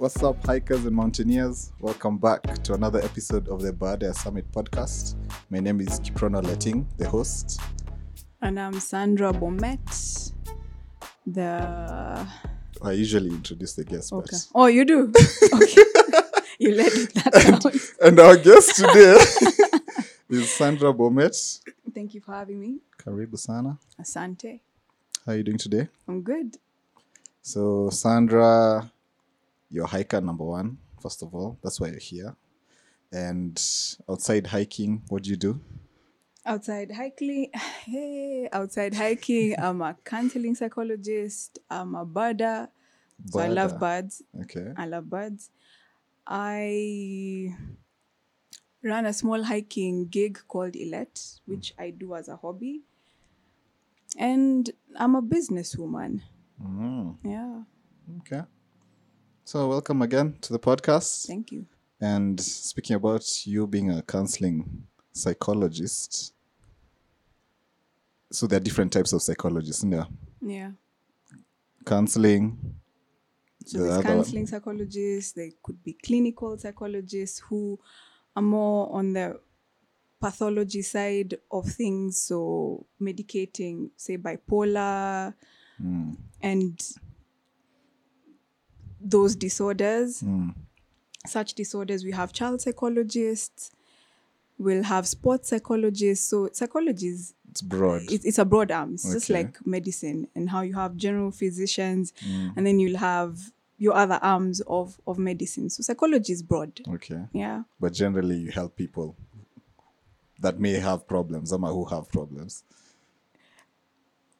What's up, hikers and mountaineers? Welcome back to another episode of the Baada Summit podcast. My name is Kiprono Letting, the host. And I'm Sandra Bomett, the. I usually introduce the guest, Okay. but Oh, you do? okay. you let that out. and our guest today is Sandra Bomett. Thank you for having me. Karibu sana. Asante. How are you doing today? I'm good. So, Sandra, you're a hiker number one, first of all. That's why you're here. And outside hiking, what do you do? Outside hiking, hey, outside hiking, I'm a counseling psychologist. I'm a birder. So I love birds. Okay. I love birds. I run a small hiking gig called Elet, which I do as a hobby. And I'm a businesswoman. Mm, Yeah, okay. So, welcome again to the podcast. thank you. And speaking about you being a counseling psychologist, so there are different types of psychologists, isn't there? Yeah. Counseling. So the there's other one. counseling psychologists, they could be clinical psychologists who are more on the pathology side of things. So medicating, say, bipolar Mm, and those disorders. mm, Such disorders, we have child psychologists, we'll have sports psychologists. So psychology is it's broad. it's, it's a broad arm. It's just like medicine and how you have general physicians Mm, and then you'll have your other arms of, of medicine. So psychology is broad. okay. Yeah. But generally, you help people that may have problems, some who have problems.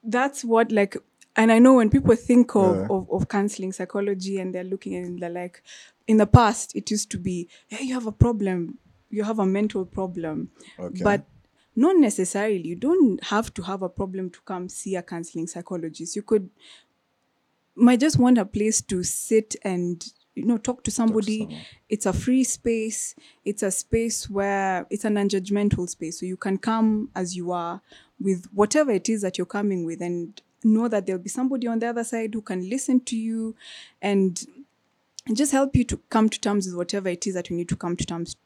That's what like and I know when people think of, Yeah. of, of counseling psychology and they're looking and they're like in the past it used to be, hey, you have a problem, you have a mental problem. Okay. But not necessarily. You don't have to have a problem to come see a counseling psychologist. You could might just want a place to sit and you know talk to somebody. someone. it's a free space. It's a space where it's a non-judgmental space. So you can come as you are with whatever it is that you're coming with and know that there'll be somebody on the other side who can listen to you and just help you to come to terms with whatever it is that you need to come to terms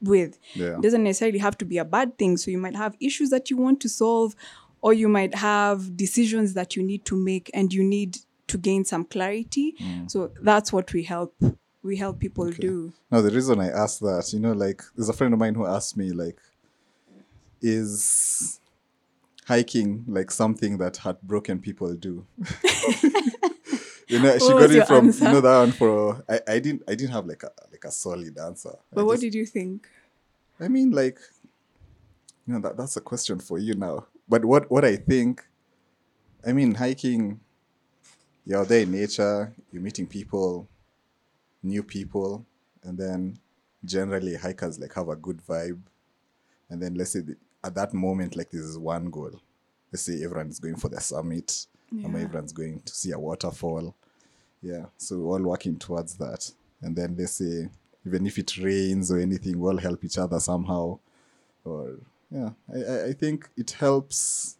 with yeah. it doesn't necessarily have to be a bad thing. So you might have issues that you want to solve, or you might have decisions that you need to make and you need to gain some clarity. Mm. So that's what we help we help people do. Now the reason I asked that, you know, like there's a friend of mine who asked me, like, is hiking like something that heartbroken people do? you know, she got it from answer? you know that one for I, I didn't I didn't have like a like a solid answer. But I what just- did you think? I mean, like, you know, that that's a question for you now. But what what I think, I mean, hiking, you're there in nature, you're meeting people, new people, and then generally hikers like have a good vibe, and then let's say the, at that moment, like this is one goal. Let's say everyone is going for the summit, Yeah. everyone's going to see a waterfall. Yeah, so we're all working towards that. And then let's say, even if it rains or anything, we'll help each other somehow. Or yeah, I, I, I think it helps.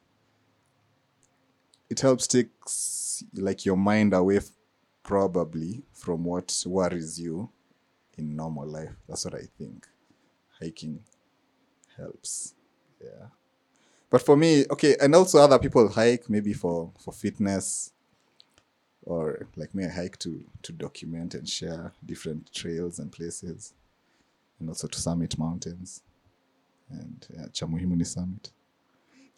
It helps take like your mind away, f- probably from what worries you in normal life. That's what I think. Hiking helps. Yeah. But for me, okay, and also other people hike maybe for for fitness or like me I hike to to document and share different trails and places and also to summit mountains and yeah, cha muhimu ni summit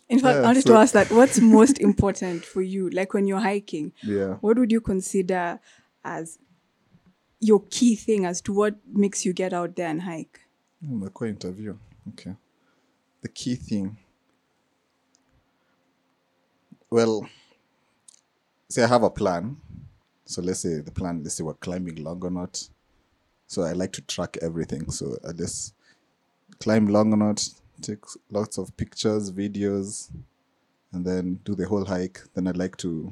In fact, Yeah, I wanted so- to ask that what's most important for you? Like when you're hiking, yeah what would you consider as your key thing as to what makes you get out there and hike? Hmm, umekuwa interview okay the key thing. Well say i have a plan. So let's say the plan let's say we're climbing Longonot so i like to track everything. So i just climb Longonot take lots of pictures videos and then do the whole hike. Then i like to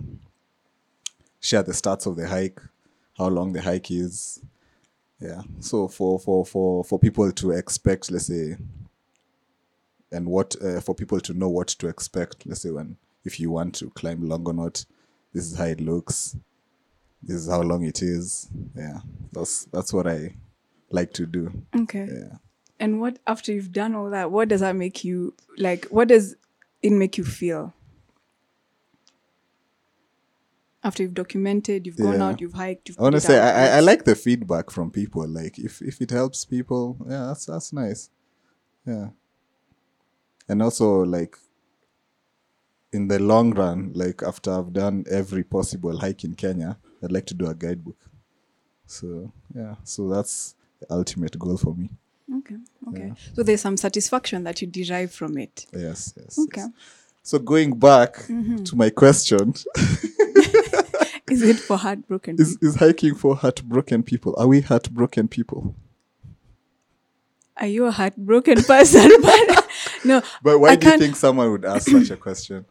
share the stats of the hike how long the hike is. Yeah. So for for for for people to expect, let's say, and what uh, for people to know what to expect, let's say when if you want to climb Longonot, this is how it looks. this is how long it is. Yeah, that's that's what I like to do. Okay. Yeah. And what after you've done all that, what does that make you like? What does it make you feel? After you've documented, you've gone Yeah. out, you've hiked, you've I want to say I, I, I like the feedback from people. Like if if it helps people, yeah, that's that's nice. Yeah. And also like in the long run, like after I've done every possible hike in Kenya, I'd like to do a guidebook. So yeah, so that's the ultimate goal for me. Okay. Okay. So there's some satisfaction that you derive from it. Yes, yes. Okay. yes. So going back mm-hmm. to my question, Is it for heartbroken? is is hiking for heartbroken people? Are we heartbroken people? Are you a heartbroken person? but no. But why I do you can't- think someone would ask such a question?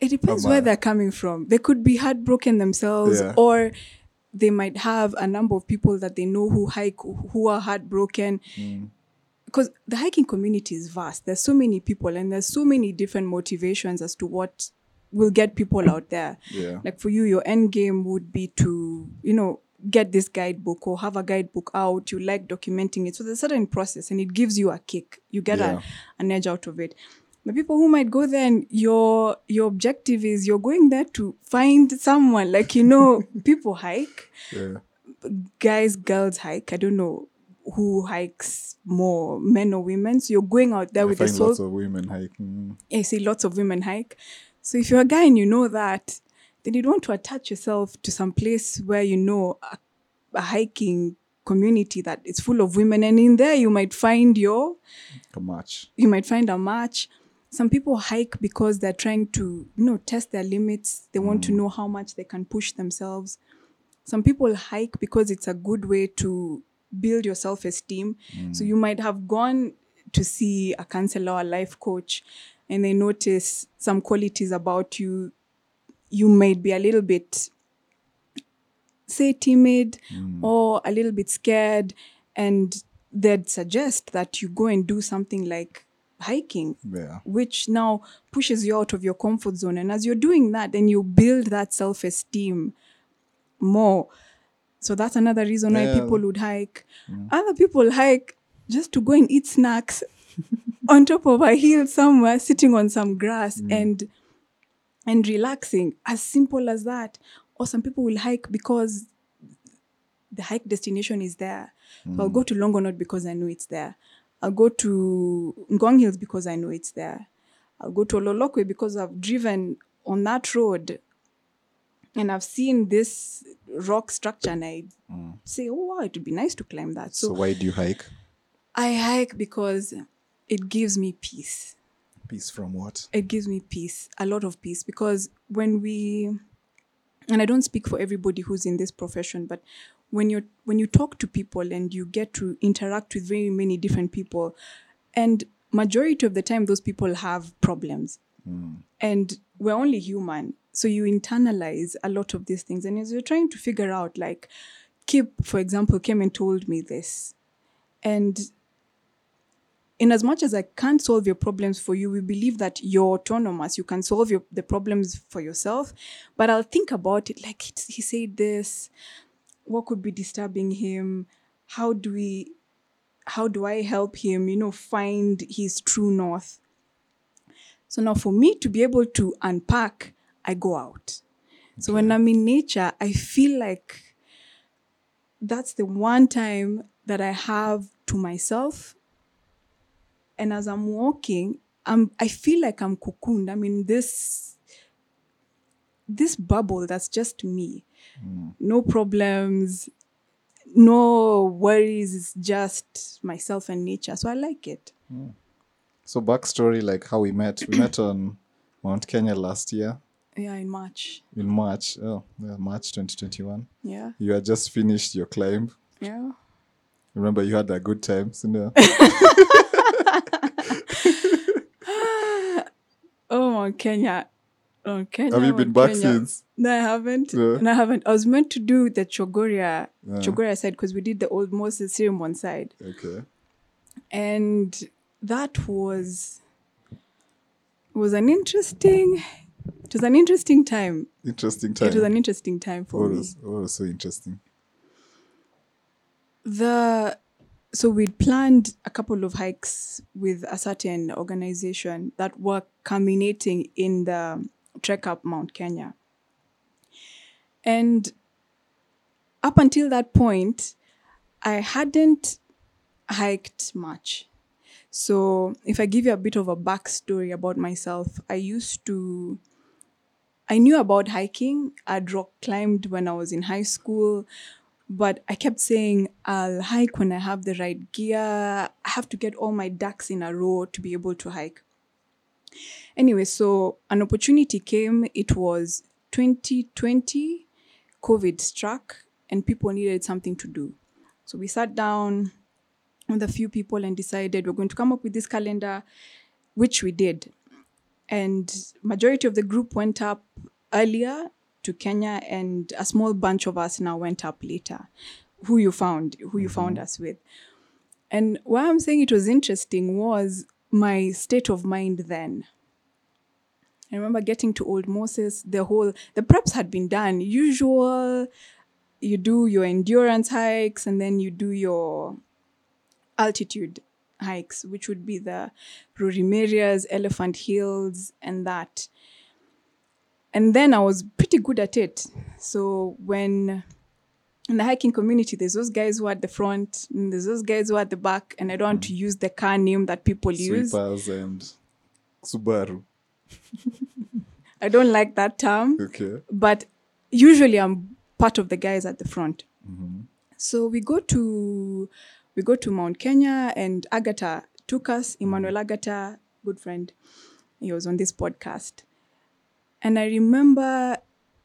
It depends Am where they're coming from. They could be heartbroken themselves, Yeah. or they might have a number of people that they know who hike who are heartbroken. Mm. Because the hiking community is vast. There's so many people, and there's so many different motivations as to what will get people out there. Yeah. Like for you, your end game would be to, you know, get this guidebook or have a guidebook out. You like documenting it. So there's a certain process and it gives you a kick. You get Yeah. a, an edge out of it. The people who might go there and your your objective is you're going there to find someone. Like, you know, people hike, Yeah. guys, girls hike. I don't know who hikes more, men or women. So you're going out there I with the find soul lots of women hiking. I see lots of women hike. So if you're a guy and you know that, then you'd want to attach yourself to some place where you know a, a hiking community that is full of women, and in there you might find your, a match. you might find a match. Some people hike because they're trying to, you know, test their limits. They want to mm. know how much they can push themselves. Some people hike because it's a good way to build your self esteem. So mm. you might have gone to see a counselor or a life coach and they notice some qualities about you. You might be a little bit, say, timid mm. or a little bit scared, and they'd suggest that you go and do something like hiking Yeah. which now pushes you out of your comfort zone. And as you're doing that, then you build that self esteem more. So that's another reason why people would hike. Mm. Other people hike just to go and eat snacks on top of a hill somewhere, sitting on some grass mm. and and relaxing. As simple as that. Or some people will hike because the hike destination is there. So I'll go mm. to Longonot because I know it's there. I'll go to Ngong Hills because I know it's there. I'll go to Ololokwe because I've driven on that road and I've seen this rock structure and I mm. say, oh wow, it would be nice to climb that. So, So, why do you hike? I hike because it gives me peace. Peace from what? It gives me peace, a lot of peace. Because when we and I don't speak for everybody who's in this profession, but when you when you talk to people and you get to interact with very many different people, and majority of the time those people have problems, hmm. and we're only human, so you internalize a lot of these things, and as you're trying to figure out, like Kip, for example, came and told me this, and in as much as I can't solve your problems for you, we believe that you're autonomous. You can solve your, the problems for yourself. But I'll think about it like he, he said this. What could be disturbing him? How do we, how do I help him, you know, find his true north? So now for me to be able to unpack, I go out. So when I'm in nature, I feel like that's the one time that I have to myself and as I'm walking, I'm I feel like I'm cocooned. I'm in this this bubble that's just me. Mm. No problems, no worries. It's just myself and nature. So I like it. Mm. So, backstory like how we met. We met on Mount Kenya last year Yeah, in March. in March. Oh, yeah, March 2021. Yeah, You had just finished your climb. yeah. Remember, you had a good time. So, no. Oh, Mount Kenya. Oh, Kenya. Have you been back Kenya. since? No, I haven't. No. No, I haven't. I was meant to do the Chogoria, Yeah. Chogoria side because we did the old Moses Sirimon side. Okay. and that was was an interesting it was an interesting time. Interesting time. It was an interesting time for what me. was, what was so interesting? the so we'd planned a couple of hikes with a certain organization that were culminating in the trek up Mount Kenya. And up until that point, I hadn't hiked much. So, if I give you a bit of a backstory about myself, I used to, I knew about hiking. I'd rock climbed when I was in high school, but I kept saying, I'll hike when I have the right gear. I have to get all my ducks in a row to be able to hike. Anyway, so an opportunity came. It was 2020, COVID struck, and people needed something to do. So we sat down with a few people and decided we're going to come up with this calendar, which we did. And majority of the group went up earlier to Kenya, and a small bunch of us now went up later. Who you found, who you found mm-hmm. us with. And why I'm saying it was interesting was my state of mind then. I remember getting to Old Moses, the whole, the preps had been done. Usual, you do your endurance hikes and then you do your altitude hikes, which would be the Prorimerias, Elephant Hills, and that. And then I was pretty good at it. So when in the hiking community, there's those guys who are at the front, and there's those guys who are at the back, and I don't want to use the car name that people use. Sweepers and Subaru. I don't like that term. Okay. but usually I'm part of the guys at the front. Mm-hmm. So we go to we go to Mount Kenya, and Agatha took us. Mm-hmm. Emmanuel Agatha, good friend, he was on this podcast, and I remember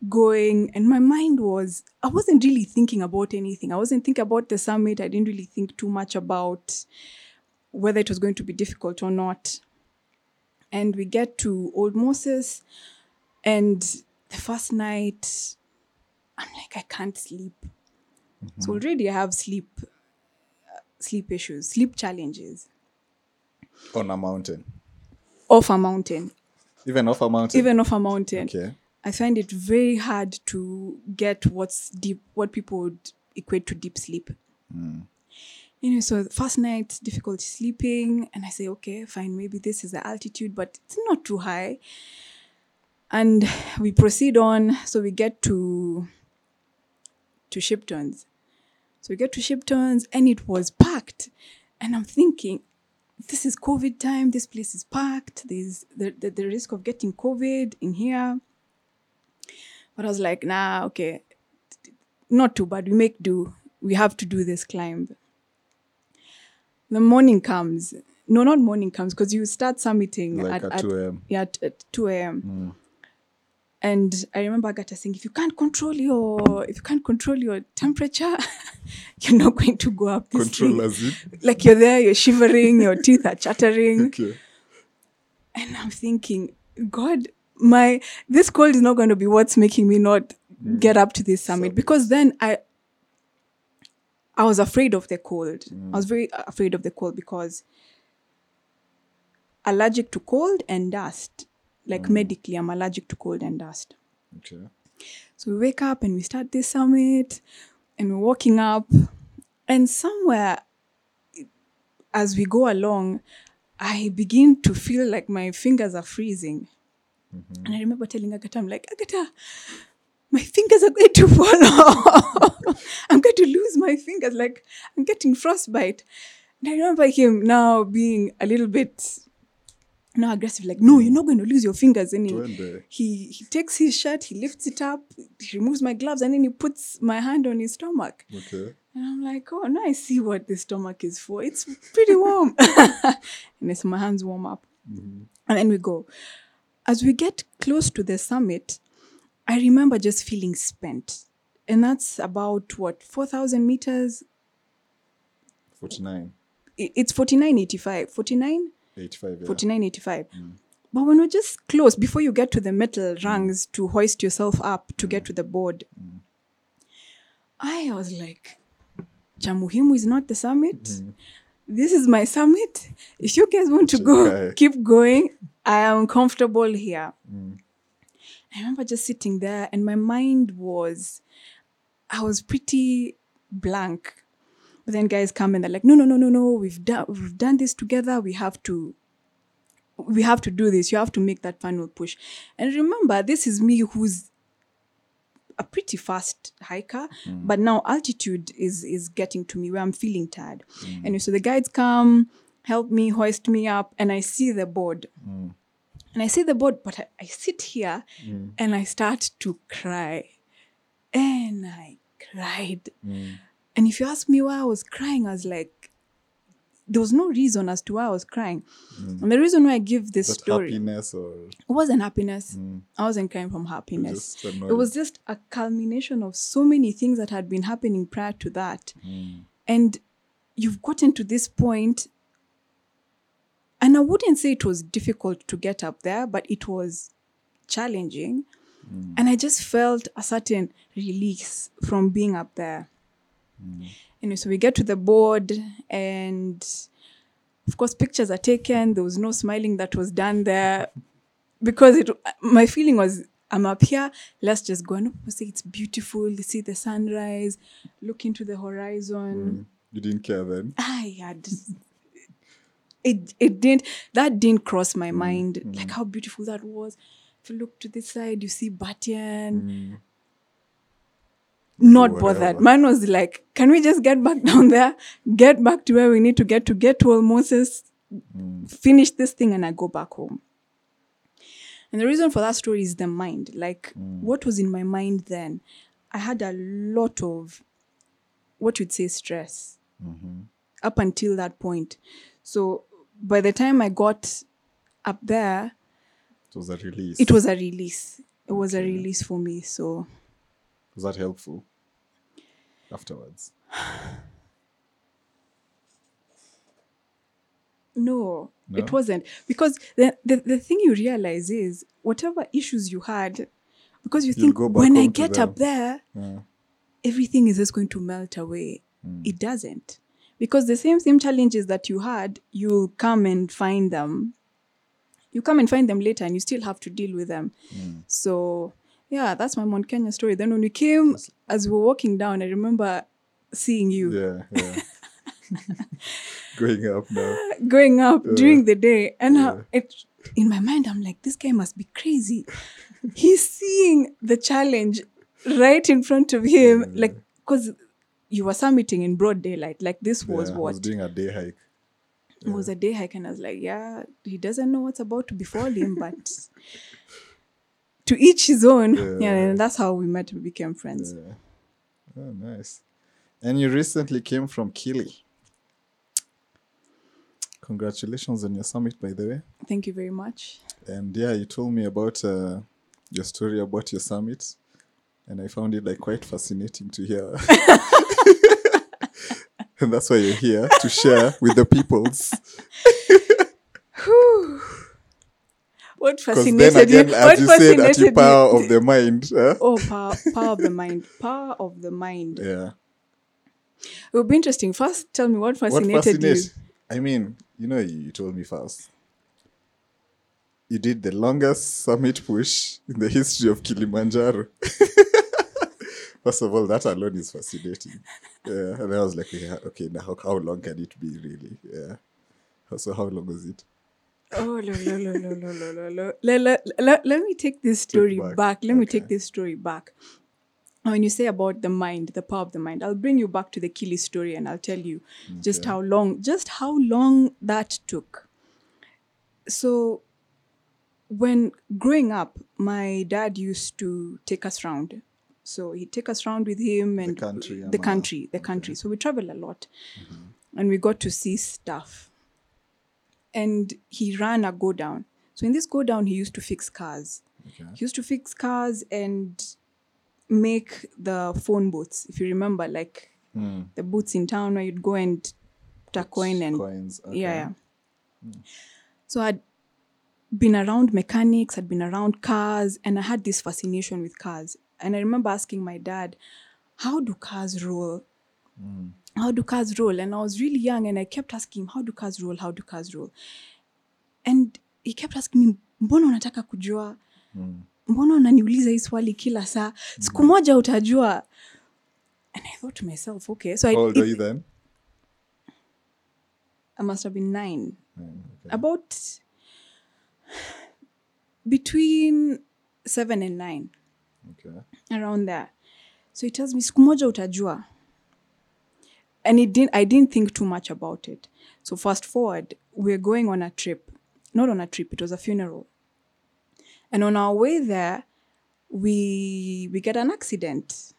going, and my mind was I wasn't really thinking about anything. I wasn't thinking about the summit. I didn't really think too much about whether it was going to be difficult or not. And we get to Old Moses, and the first night, I'm like, I can't sleep. So already I have sleep, uh, sleep issues, sleep challenges On a mountain. off a mountain, Even off a mountain. even off a mountain. Okay. I find it very hard to get what's deep, what people would equate to deep sleep. Hmm. You know, so first night, difficulty sleeping, and I say, okay, fine, maybe this is the altitude, but it's not too high. And we proceed on, so we get to to Shiptons. So we get to Shiptons, and it was packed, and I'm thinking, this is COVID time. This place is packed. There's the, the, the risk of getting COVID in here. But I was like, nah, okay, not too bad. We make do. We have to do this climb. The morning comes. No, not morning comes because you start summiting Like at 2 a.m.. Yeah, at, at 2 a.m. Mm. And I remember Agatha saying, if you can't control your if you can't control your temperature, you're not going to go up this Control thing." Like you're there, you're shivering, your teeth are chattering. Okay. And I'm thinking, God, my this cold is not going to be what's making me not mm. get up to this summit because then I I was afraid of the cold. Mm. I was very afraid of the cold because allergic to cold and dust. Like mm. medically, I'm allergic to cold and dust. Okay. So we wake up and we start this summit and we're walking up. And somewhere as we go along, I begin to feel like my fingers are freezing. Mm-hmm. And I remember telling Agatha, I'm like, Agatha, my fingers are going to fall off. I'm going to lose my fingers. Like, I'm getting frostbite. And I remember him now being a little bit now aggressive, like, no, you're mm. not going to lose your fingers. And he, he, he takes his shirt, he lifts it up, he removes my gloves, and then he puts my hand on his stomach. Okay. And I'm like, oh, now I see what the stomach is for. It's pretty warm. and as my hands warm up. Mm-hmm. And then we go. As we get close to the summit, I remember just feeling spent. And that's about what, 4,000 meters? 49. I- It's 4985. 49? 85. Yeah. 4985. But when we're just close, before you get to the metal rungs to hoist yourself up to get to the board, I was like, Chamuhimu is not the summit. This is my summit. If you guys want to go, keep going. I am comfortable here. I remember just sitting there and my mind was, I was pretty blank. But then guys come and they're like, no, no, no, no, no, we've done we've done this together. We have to we have to do this. You have to make that final push. And remember, this is me who's a pretty fast hiker, mm. but now altitude is is getting to me where I'm feeling tired. Mm. And so the guides come, help me, hoist me up, and I see the board. Mm. And I see the board, but I, I sit here and I start to cry. And I cried. And if you ask me why I was crying, I was like, there was no reason as to why I was crying. And the reason why I give this That story happiness or it wasn't happiness. I wasn't crying from happiness. It was just a culmination of so many things that had been happening prior to that. Mm. And you've gotten to this point, and I wouldn't say it was difficult to get up there, but it was challenging. Mm. And I just felt a certain release from being up there. Mm. Anyway, so we get to the board, and of course, pictures are taken. There was no smiling that was done there because it. My feeling was, I'm up here. Let's just go. And say it's beautiful. You see the sunrise. Look into the horizon. Mm. you didn't care then? I had. It it didn't that didn't cross my mm. mind like how beautiful that was. If you look to this side, you see Batian. Not bothered. Whatever. Man was like, "Can we just get back down there? Get back to where we need to get to get to Moses, mm. finish this thing, and I go back home." And the reason for that story is the mind. Like, mm. what was in my mind then? I had a lot of what you'd say stress mm-hmm. up until that point. So by the time I got up there, It was a release. it was a release. It was a release for me. So Was that helpful afterwards? no, No? it wasn't. Because the, the, the thing you realize is whatever issues you had, because you You'll think when I get up there, Yeah. everything is just going to melt away. Hmm. It doesn't. Because the same same challenges that you had, you'll come and find them. You come and find them later and you still have to deal with them. Hmm. So yeah, that's my Mount Kenya story. Then when we came, as we were walking down, I remember seeing you Yeah, yeah. Going up now. going up during the day. And Yeah. how it in my mind, I'm like, this guy must be crazy. He's seeing the challenge right in front of him. Like, because you were summiting in broad daylight. Like this was yeah, I what? was doing a day hike. It was a day hike, and I was like, yeah, he doesn't know what's about to befall him, but to each his own. Yeah, Yeah. and that's how we met and became friends. Yeah. Oh, nice. And you recently came from Kili. Congratulations on your summit, by the way. Thank you very much. And yeah, you told me about uh, your story about your summit, and I found it like quite fascinating to hear. and that's why you're here to share with the peoples. What fascinated then again, you? as what you said, fascinated ati power you? of the mind. huh? Oh, power, power of the mind. Power of the mind. Yeah. It would be interesting. First, tell me what What fascinated fascinates? you. I mean, you know, you, you told me first. You did the longest summit push in the history of Kilimanjaro. First of all, that alone is fascinating. Yeah, and I was like, yeah, okay, now how, how long can it be, really? Yeah. So how long was it? Oh, lo, lo, lo, lo, lo, lo, lo, lo. Let, let, let, let me take this story back. back. Let me take this story back. When you say about the mind, the power of the mind, I'll bring you back to the Kili story and I'll tell you just how long, just how long that took. So, when growing up, my dad used to take us round. So he'd take us round with him and the country, the country, the country. So we travel a lot, mm-hmm. and we got to see stuff and he ran a go down. So in this go down, he used to fix cars. Okay. He used to fix cars and make the phone booths. If you remember, like Hmm. the booths in town where you'd go and put a coin and Coins. Okay. yeah, yeah. So I'd been around mechanics, I'd been around cars, and I had this fascination with cars. And I remember asking my dad, "How do cars roll? How do cars roll?" And I was really young, and I kept asking him, "How do cars roll? How do cars roll?" And he kept asking me, "Mbona unataka kujua?" mbona unaniuliza hii swali kila saa siku moja utajua and i thought to myself okay so I, How old it- are you then? I must have been nine Mm, okay. about between seven and nine Okay. around there so he tells me siku moja utajua and it didn't, i didn't think too much about it. So fast forward we're going on a trip. Not on a trip it was a funeral. And on our way there we we get an accident.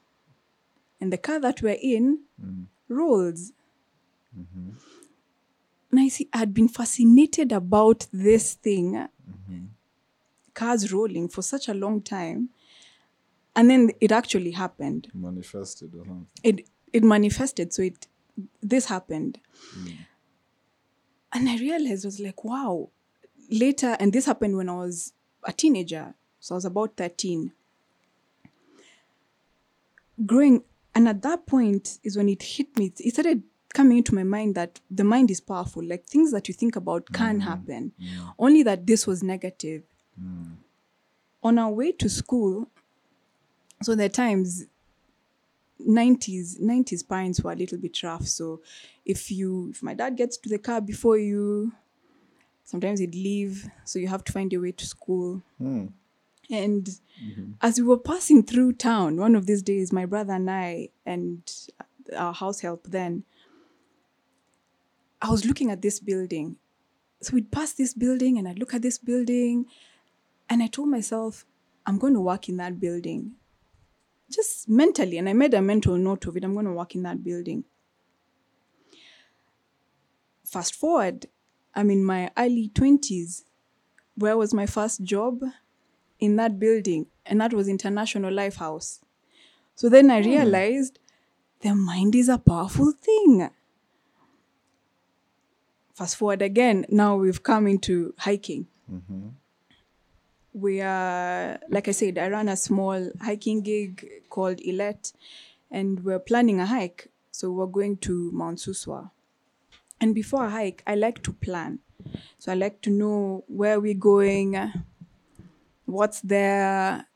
And the car that we're in mm. rolls. Mm-hmm. And i see i'd been fascinated about this thing. Mm-hmm. Cars rolling for such a long time. And then it actually happened. Manifested or something. it it manifested. So it this happened. And i realized I was like wow later and this happened when i was a teenager. So i was about 13 growing and at that point is when it hit me. It started coming into my mind that the mind is powerful. Like things that you think about can mm-hmm. happen. Only that this was negative. Mm. On our way to school so there are times 90s 90s parents were a little bit rough. So if you if my dad gets to the car before you sometimes he'd leave. So you have to find your way to school. Hmm. And mm-hmm. as we were passing through town one of these days my brother and i and our house help then i was looking at this building. So we'd pass this building and i'd look at this building and i told myself i'm going to work in that building just mentally and i made a mental note of it i'm going to work in that building. Fast forward i'm in my early 20s where was my first job? In that building and that was international life house. So then i hmm. realized the mind is a powerful thing. Fast forward again now we've come into hiking mm-hmm. We are like i said i run a small hiking gig called Elet, and we're planning a hike. So we're going to mount suswa. And before a hike i like to plan. So i like to know where we're going what's there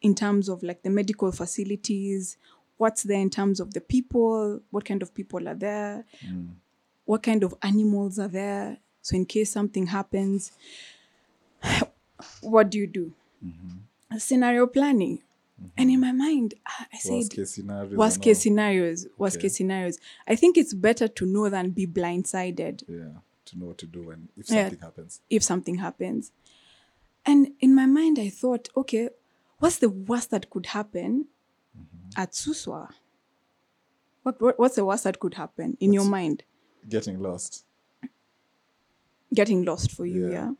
in terms of like the medical facilities what's there in terms of the people what kind of people are there mm. what kind of animals are there so in case something happens what do you do mm-hmm. scenario planning mm-hmm. and in my mind I I said Worst case scenarios. worst case scenarios worst Okay. case scenarios i think it's better to know than be blindsided Yeah. To know what to do when if Yeah. something happens. if something happens and in my mind i thought okay what's the worst that could happen mm-hmm. at suswa what, what what's the worst that could happen in your mind Getting lost. getting lost for you Yeah. yeah,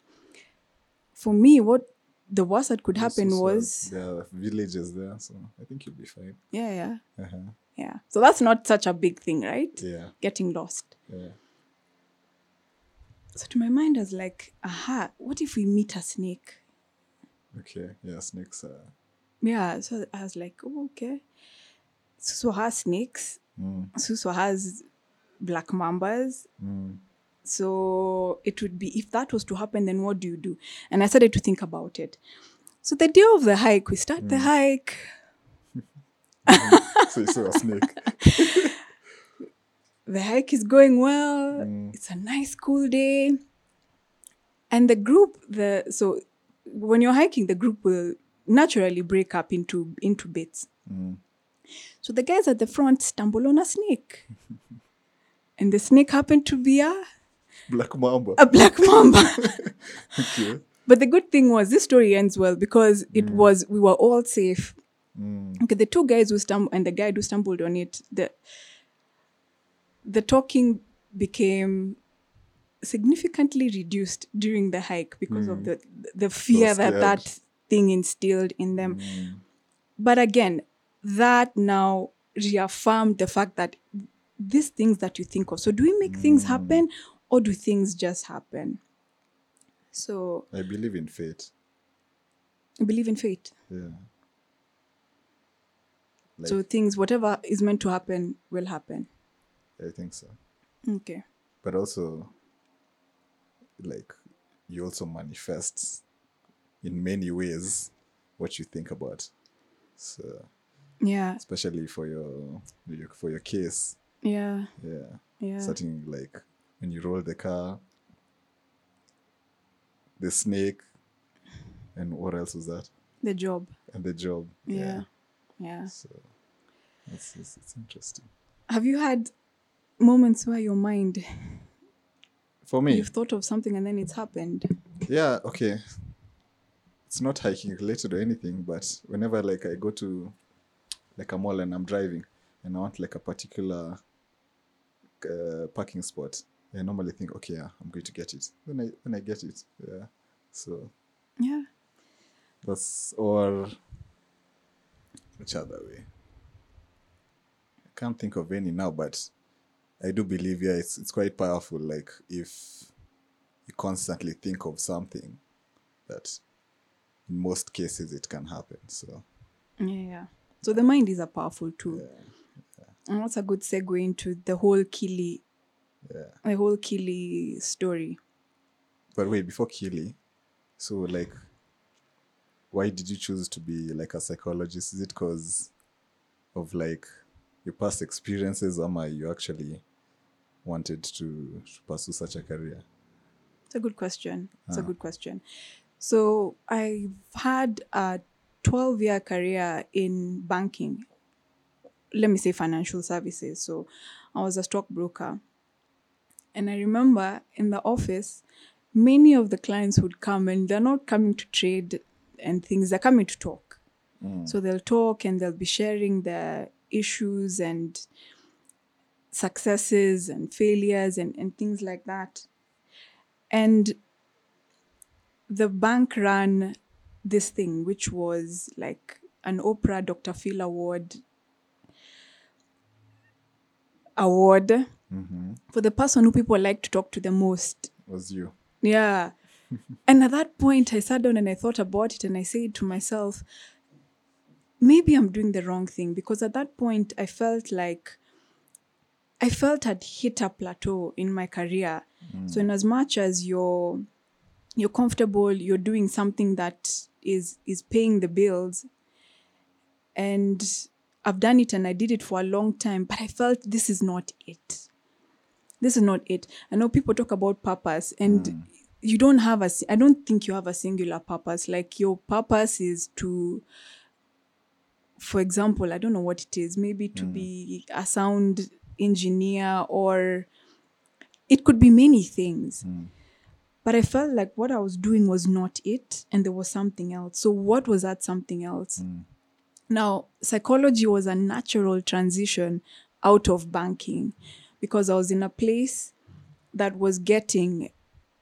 for me what the worst that could happen So- was there are villages there, so I think you'll be fine. yeah yeah Uh-huh. yeah so that's not such a big thing right Yeah. getting lost Yeah. so to my mind i was like aha what if we meet a snake Okay. Yeah. Snakes. Uh, yeah so i was like oh, okay Suswa has snakes Suswa has black mambas so it would be if that was to happen then what do you do? And i started to think about it. So the day of the hike we start the mm. hike. So you saw a snake. the hike is going well. Mm. It's a nice cool day. And the group the so when you're hiking the group will naturally break up into into bits. Mm. So the guys at the front stumble on a snake. And the snake happened to be a, Black mamba. a black mamba. Okay. but the good thing was this story ends well because it mm. was we were all safe. Mm. Okay the two guys who stumbled and the guy who stumbled on it the the talking became significantly reduced during the hike because of mm. the the fear that that thing instilled in them. But again that now reaffirmed the fact that these things that you think of so do we make things happen or do things just happen so I believe in fate. I believe in fate Yeah. Like, so things whatever is meant to happen will happen I think so. okay But also, like, you also manifest in many ways what you think about. So Yeah. especially for your, your for your case, Yeah. yeah. Yeah. Starting like when you roll the car, the snake, and what else was that? The job. And the job. Yeah. Yeah. So it's, it's, it's interesting. Have you had moments where your mind For me, you've thought of something and then it's happened? yeah, okay. It's not hiking related or anything, but whenever like I go to like a mall and I'm driving and I want like a particular uh, parking spot, I normally think, okay, yeah, I'm going to get it. Then I then I get it. Yeah. So Yeah. That's or which other way? I can't think of any now, but I do believe yeah, it's it's quite powerful. Like if you constantly think of something, that in most cases it can happen. So Yeah. Yeah. So the mind is a powerful tool. And that's a good segue into the whole Kili, yeah. the whole Kili story. But wait, before Kili, so like, why did you choose to be like a psychologist? Is it because of like your past experiences, or my you actually wanted to, to pursue such a career? It's a good question. It's a ah. good question. So I've had a 12 year career in banking. Let me say financial services. So I was a stockbroker. And I remember in the office, many of the clients would come and they're not coming to trade and things, they're coming to talk. Mm. So they'll talk and they'll be sharing their issues and successes and failures and, and things like that. And the bank ran this thing, which was like an Oprah Dr. Phil Award award Mm-hmm. for the person who people like to talk to the most. Was you? Yeah. and at that point, I sat down and I thought about it and I said to myself, maybe I'm doing the wrong thing because at that point, I felt like I felt I'd hit a plateau in my career. Mm. So, in as much as you're you're comfortable, you're doing something that is is paying the bills, and I've done it and I did it for a long time, but I felt this is not it this is not it. I know people talk about purpose and hmm. you don't have a, I don't think you have a singular purpose. Like your purpose is to, for example, I don't know what it is, maybe to hmm. be a sound engineer or it could be many things. Hmm. But I felt like what I was doing was not it and there was something else. So, what was that something else? Now, psychology was a natural transition out of banking because I was in a place that was getting,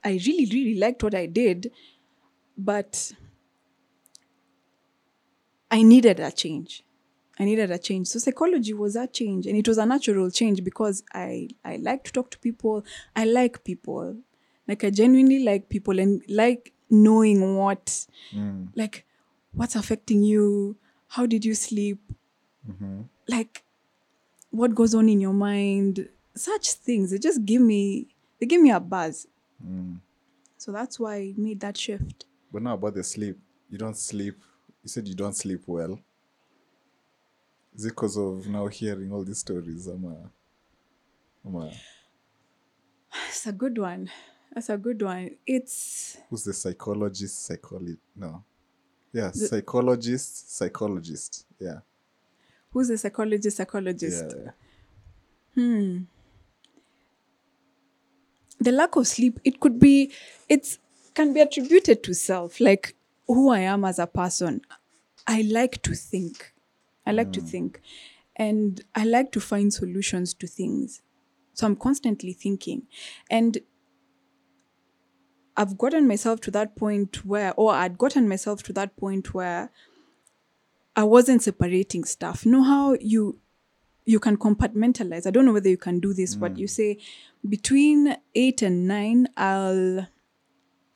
I really, really liked what I did, but I needed a change. I needed a change. So psychology was that change, and it was a natural change because I I like to talk to people. I like people, like I genuinely like people and like knowing what, mm. like, what's affecting you. How did you sleep? Mm-hmm. Like, what goes on in your mind? Such things. They just give me. They give me a buzz. Mm. So that's why I made that shift. But now about the sleep, you don't sleep. You said you don't sleep well. Is it because of now hearing all these stories? I'm a, I'm a, It's a good one. That's a good one. It's who's the psychologist? Psychologist? No. Yeah, psychologist, psychologist. Yeah. who's the psychologist? Psychologist. Yeah. Hmm. The lack of sleep it could be it's can be attributed to self like who i am as a person. I like to think. I like to mm. think. And i like to find solutions to things. So i'm constantly thinking. And i've gotten myself to that point where or i'd gotten myself to that point where i wasn't separating stuff. You know how you you can compartmentalize. I don't know whether you can do this, but you mm. say between eight and nine, I'll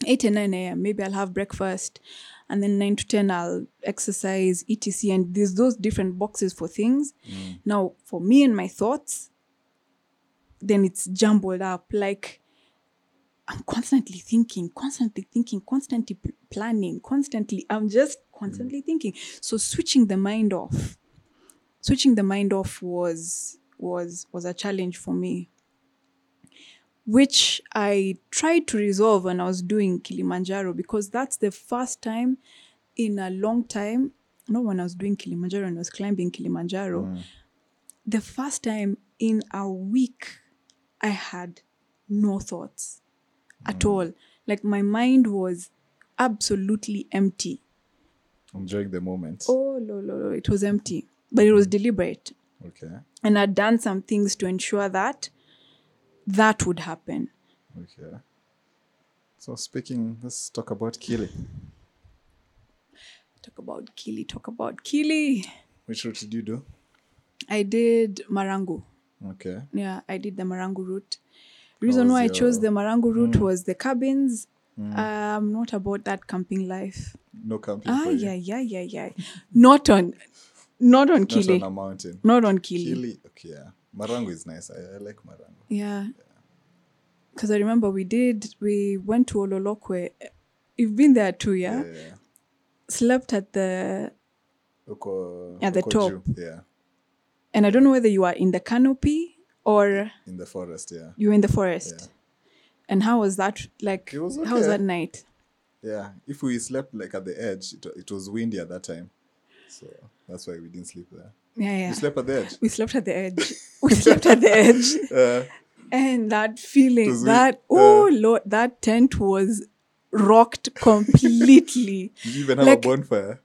eight and nine a.m. Maybe I'll have breakfast, and then nine to ten I'll exercise, etc. And there's those different boxes for things. Mm. Now, for me and my thoughts, then it's jumbled up. Like I'm constantly thinking, constantly thinking, constantly planning, constantly. I'm just mm. constantly thinking. So switching the mind off, switching the mind off was was was a challenge for me, which I tried to resolve when I was doing Kilimanjaro because that's the first time in a long time. Not when I was doing Kilimanjaro and I was climbing Kilimanjaro. Mm. The first time in a week, I had no thoughts at mm. all. Like my mind was absolutely empty. Enjoying the moment. Oh, no, no, no. It was empty, but it was deliberate. Okay. And I'd done some things to ensure that that would happen. Okay. So speaking, let's talk about Kili. Talk about Kili, talk about Kili. Which route did you do? I did Marangu. Okay. Yeah, I did the Marangu route. Reason why I chose the Marangu route was the cabins. I'm not about that camping life. No camping Ah, yeah, yeah, yeah, yeah. Not on, not on Not Kili. on a mountain. Not on Kili. Kili, okay, yeah. Marangu is nice. I, I like Marangu. Yeah. Because I remember we did, we went to Ololokwe. You've been there too, yeah? Yeah. yeah. Slept at the, Uko, At the uko top. juu, Yeah. and I don't know whether you are in the canopy or In the forest, yeah. you were in the forest. Yeah. And how was that? Like, It was how was that night? Yeah. If we slept like at the edge, it, it was windy at that time. So that's why we didn't sleep there. Yeah, yeah. You slept at the edge? we slept at the edge. we slept at the edge. Uh, And that feeling, was we- that, uh, oh, Lord, that tent was rocked completely. did you even have Like- a bonfire?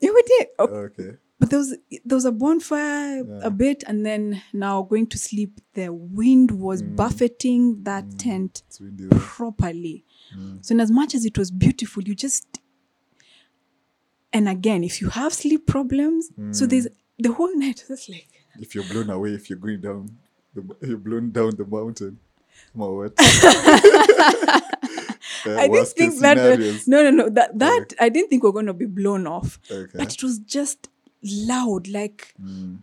yeah, we did. Oh, Okay. But there was there was a bonfire a bit, and then now going to sleep, the wind was Mm. buffeting that tent windy properly. Mm. So, in as much as it was beautiful, you just and again, if you have sleep problems, so there's Mm. the whole night just like If you're blown away, if you're going down, the, you're blown down the mountain. On, what? I didn't think scenarios. that no no no that that I didn't think we we're to be blown off, Okay. but it was just loud like Mm.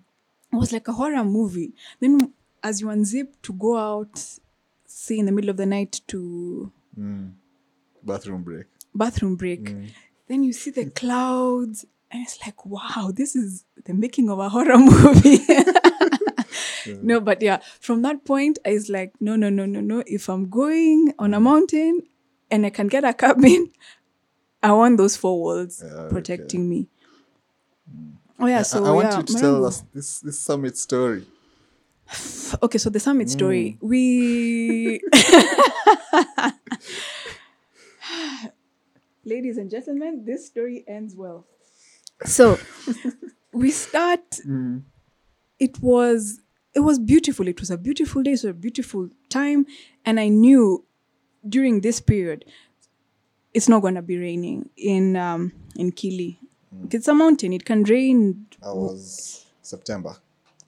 it was like a horror movie. Then as you unzip to go out, say in the middle of the night to Mm. Bathroom break. bathroom break, Mm. Then you see the clouds, and it's like, wow, this is the making of a horror movie. No, but yeah, from that point, I was like, no, no, no, no, no. If I'm going on Mm. a mountain and I can get a cabin, I want those four walls Yeah, okay. protecting me. Oh yeah, I- so I, want yeah, you to tell us this, this summit story. Okay, so the summit Mm. story. We Ladies and gentlemen, this story ends well. So we start Mm. it was it was beautiful. It was a beautiful day, so a beautiful time. And I knew during this period it's not gonna be raining in um in Kili. Mm. It's a mountain, it can rain That was September.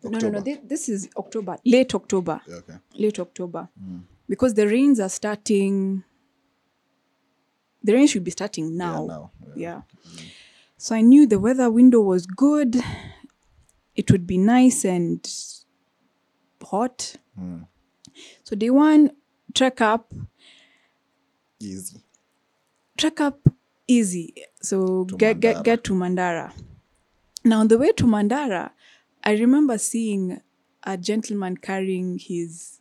no no no thi- this is October, late October. Yeah, okay. late October Mm. because the rains are starting. The rain should be starting now. Yeah, now. Yeah. Yeah. So I knew the weather window was good. It would be nice and hot. Mm. So day one, trek up, Easy. trek up easy. So To get Mandara. get get to Mandara. Now on the way to Mandara, I remember seeing a gentleman carrying his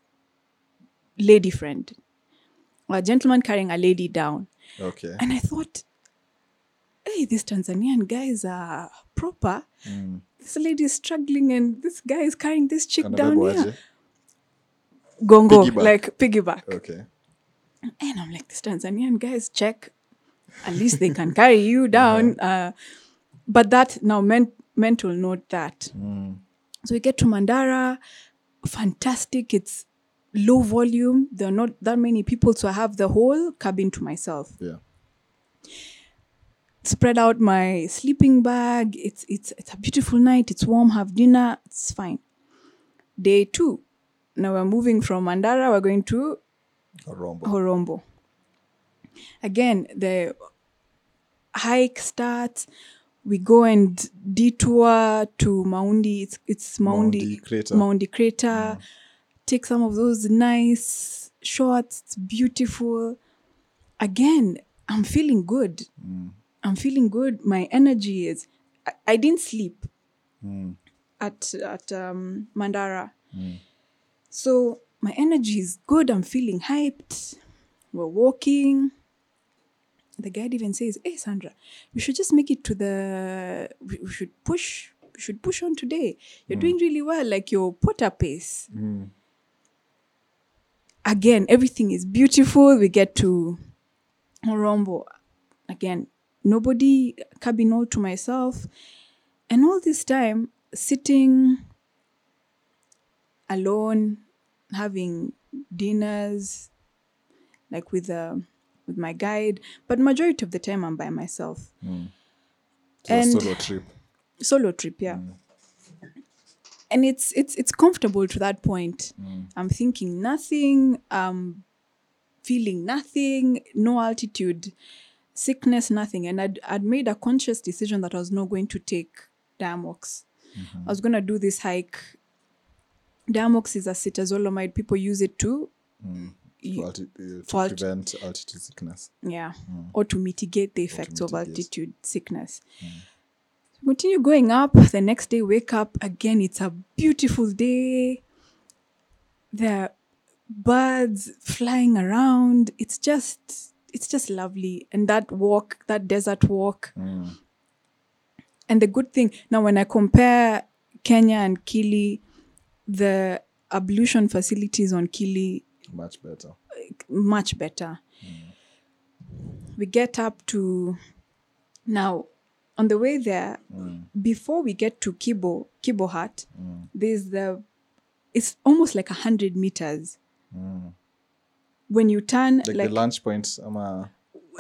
lady friend, or a gentleman carrying a lady down. Okay. And I thought, hey, these Tanzanian guys are proper. Mm. This lady is struggling, and this guy is carrying this chick down here. Gongo, Piggyback. like piggyback. Okay. And I'm like, these Tanzanian guys, check. At least they can carry you down. Uh, but that now meant mental note that. Mm. So we get to Mandara, fantastic. It's low volume. There are not that many people, so I have the whole cabin to myself. Yeah. Spread out my sleeping bag. It's it's it's a beautiful night. It's warm. Have dinner. It's fine. Day two. Now we're moving from Mandara. We're going to Horombo. Horombo. Again, the hike starts. We go and detour to Maundi. It's it's Maundi, Maundi Crater. Maundi Crater. Mm. Take some of those nice shots. It's beautiful. Again, I'm feeling good. Mm. I'm feeling good. My energy is. I, I didn't sleep at at um, Mandara, so my energy is good. I'm feeling hyped. We're walking. The guide even says, "Hey, Sandra, we should just make it to the. We, we should push. We should push on today. You're doing really well. Like your Potter pace." Again, everything is beautiful. We get to Rombo. Again, nobody cabin all to myself. And all this time, sitting alone, having dinners, like with uh, with my guide. But majority of the time, I'm by myself. So And- solo trip. Solo trip, yeah. And it's it's it's comfortable to that point. I'm thinking nothing. Um, feeling nothing. No altitude, sickness, nothing. And I'd I'd made a conscious decision that I was not going to take Diamox. I was going to do this hike. Diamox is a citazolamide. People use it to, For, alti- uh, For alti- prevent altitude sickness. yeah, or to mitigate the effects of mitigate. altitude sickness. Continue going up. The next day, wake up again. It's a beautiful day. There are birds flying around. It's just, it's just lovely. And that walk, that desert walk. Mm. And the good thing now, when I compare Kenya and Kili, the ablution facilities on Kili Much better. much better. Mm. We get up to now on the way there, mm. before we get to Kibo, Kibo Hut, mm. there's the it's almost like a hundred meters. Mm. When you turn Like, like, the lunch point ama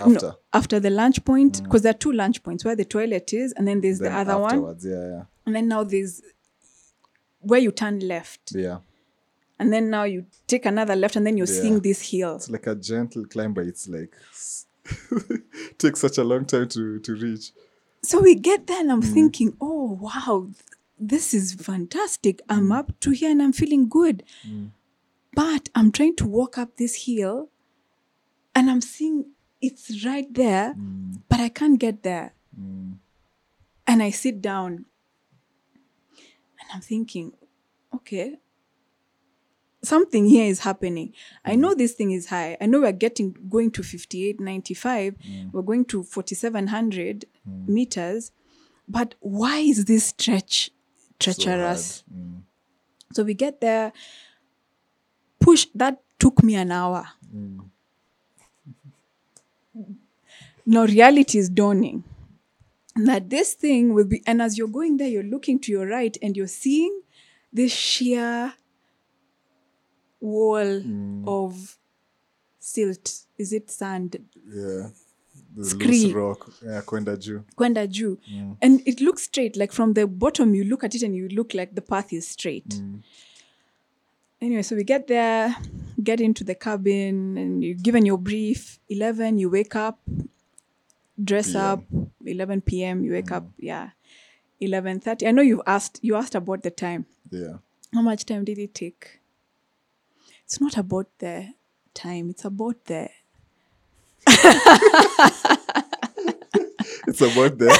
um, uh, no, after. after the lunch point, because there are two lunch points where the toilet is, and then there's then the other one, afterwards, Yeah, and then now there's where you turn left, yeah. Yeah. and then now you take another left, and then you're Yeah. seeing this hill. It's like a gentle climb, but it's like takes such a long time to to reach. So we get there and I'm thinking, oh, wow, this is fantastic. I'm up to here and I'm feeling good. But I'm trying to walk up this hill and I'm seeing it's right there, but I can't get there. And I sit down and I'm thinking, okay, something here is happening. I mm. know this thing is high. I know we're getting going to 5895. Mm. We're going to 4700 mm. meters. But why is this stretch treacherous? hard. So we get there, push that took me an hour. Now reality is dawning that this thing will be, and as you're going there, you're looking to your right and you're seeing this sheer wall mm. of silt. Is it sand? Yeah. Scree. rock. Yeah, kwenda juu. Kwenda juu. Mm. And it looks straight. Like from the bottom, you look at it and you look like the path is straight. Mm. Anyway, so we get there, get into the cabin, and you're given your brief. 11, you wake up, dress PM. up. 11 p.m., you wake up. Yeah. 11.30. I know you asked, you asked about the time. Yeah. How much time did it take? It's not about the time, it's about the It's about there.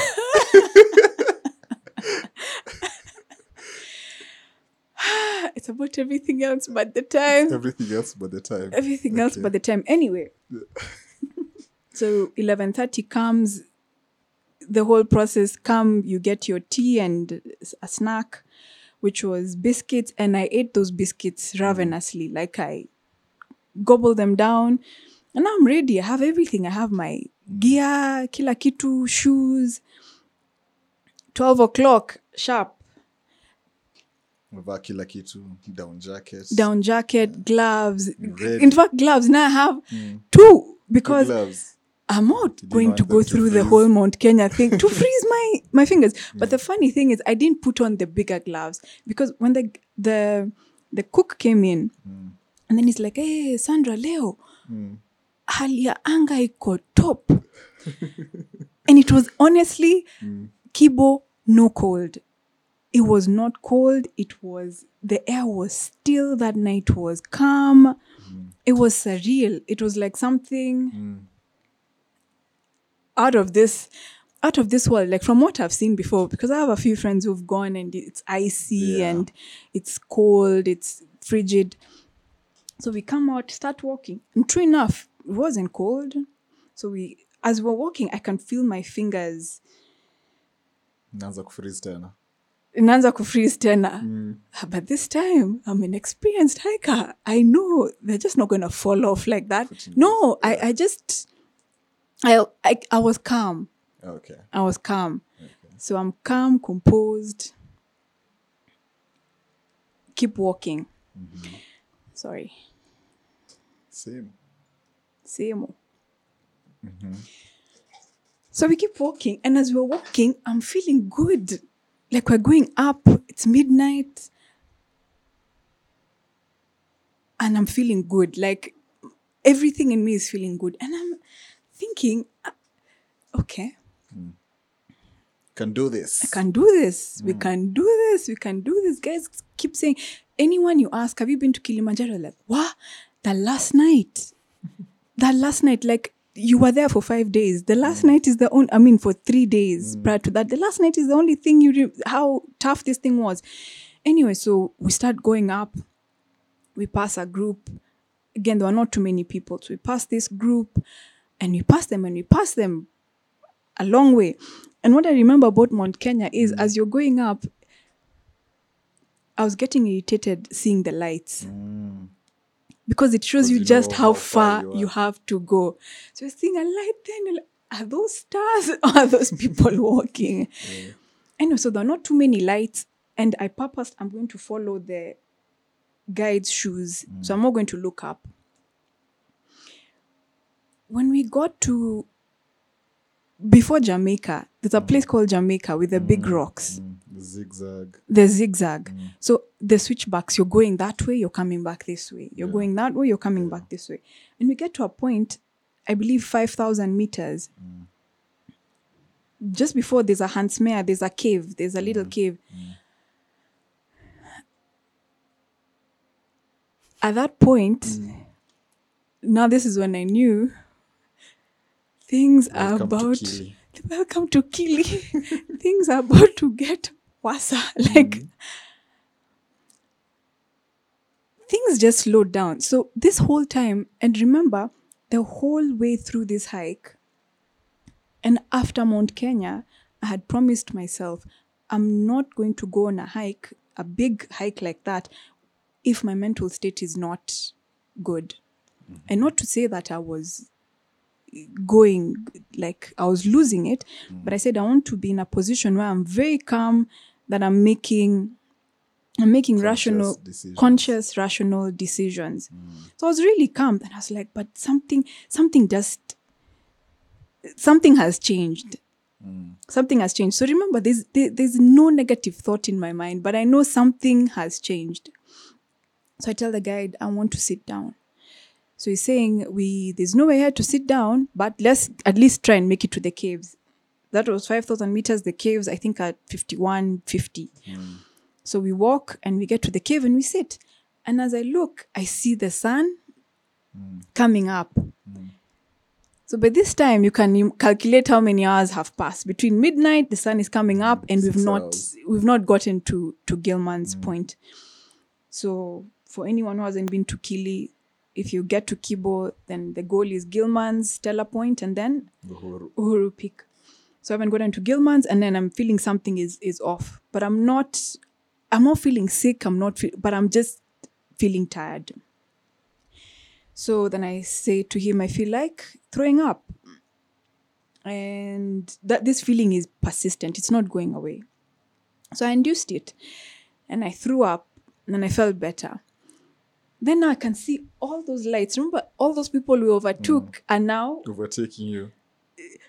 it's about everything else but the time. Everything else but the time. everything else but the time anyway so 11.30 comes the whole process come you get your tea and a snack which was biscuits and i ate those biscuits ravenously. Like i gobble them down and now i'm ready. I have everything. I have my gear kila kitu shoes. 12 o'clock sharp. Umevaa kila kitu, down jacket. down jacket gloves. Ready. in fact gloves now i have two Two because gloves. I'm not going to go through the whole Mount Kenya thing to freeze my my fingers. But the funny thing is, I didn't put on the bigger gloves because when the the the cook came in, and then he's like, "Hey, Sandra, Leo, hali ya anga iko top," and it was honestly Kibo no cold. It was not cold. It was the air was still. That night was calm. It was surreal. It was like something out of this out of this world, like from what I've seen before, because I have a few friends who've gone and it's icy Yeah. and it's cold, it's frigid. So we come out, start walking, and true enough, it wasn't cold. So we, as we're walking, I can feel my fingers. Naanza kufreeze tena. Inaanza kufreeze tena. Mm. Ah, but this time i'm an experienced hiker. I know they're just not going to fall off like that. No I, I just I, I i was calm. Okay. I was calm. Okay. so i'm calm composed keep walking. Mm-hmm. Sorry. Same. Same. Mm-hmm. So we keep walking and as we're walking i'm feeling good. Like we're going up it's midnight and i'm feeling good. Like everything in me is feeling good. And i'm thinking uh, okay mm. can do this I can do this. We mm. can do this. We can do this. Guys keep saying, anyone you ask, have you been to Kilimanjaro? Like, what? The last night. that last night, like, you were there for five days. The last mm. night is the only, I mean, for three days prior to that. The last night is the only thing you, re- how tough this thing was. Anyway, so we start going up. We pass a group. Again, there were not too many people. So we pass this group and we pass them and we pass them a long way. And what I remember about Mount Kenya is mm. as you're going up, I was getting irritated seeing the lights mm. because it shows you, you just how how far far you you, have to go. So you're seeing a light then, like, are those stars or are those people walking? Anyway, so there are not too many lights, and I purposed I'm going to follow the guide's shoes. So mm. I'm not going to look up. When we got to before Jamaica, there's a mm. place called Jamaica with the big mm. rocks Mm, the zigzag the zigzag. Mm. So the switchbacks, you're going that way, you're coming back this way. You're Yeah. going that way, you're coming back this way. And we get to a point, I believe 5,000 meters. Just before there's a Hans Meyer, there's a cave, there's a little cave. At that point, now this is when I knew things are Welcome to about Kili. welcome to Kili. Things are about to get worse. Like mm. things just slowed down. So this whole time, and remember, the whole way through this hike, and after Mount Kenya, I had promised myself I'm not going to go on a hike, a big hike like that, if my mental state is not good. Mm-hmm. And not to say that I was going like I was losing it, mm. but I said I want to be in a position where I'm very calm, that I'm making I'm making Conscious rational decisions. conscious rational decisions. Mm. So I was really calm and I was like, but something something just something has changed. Mm. Something has changed. So remember, there's there, there's no negative thought in my mind, but I know something has changed. So I tell the guide, I want to sit down. So he's saying we there's nowhere here to sit down, but let's at least try and make it to the caves. That was five thousand meters. The caves, I think, at fifty one fifty. So we walk and we get to the cave and we sit. And as I look, I see the sun coming up. So by this time, you can calculate how many hours have passed. Between midnight, the sun is coming up, and we've not hours. we've not gotten to to Gilman's point. So for anyone who hasn't been to Kili, if you get to Kibo, then the goal is Gilman's, Stella Point, and then Uhuru. Uhuru Peak. So I haven't gotten to Gilman's, and then I'm feeling something is is off. But I'm not. I'm not feeling sick. I'm not. Feel, but I'm just feeling tired. So then I say to him, I feel like throwing up, and that this feeling is persistent. It's not going away. So I induced it, and I threw up, and I felt better. Then now I can see all those lights. Remember, all those people we overtook mm. are now Overtaking you.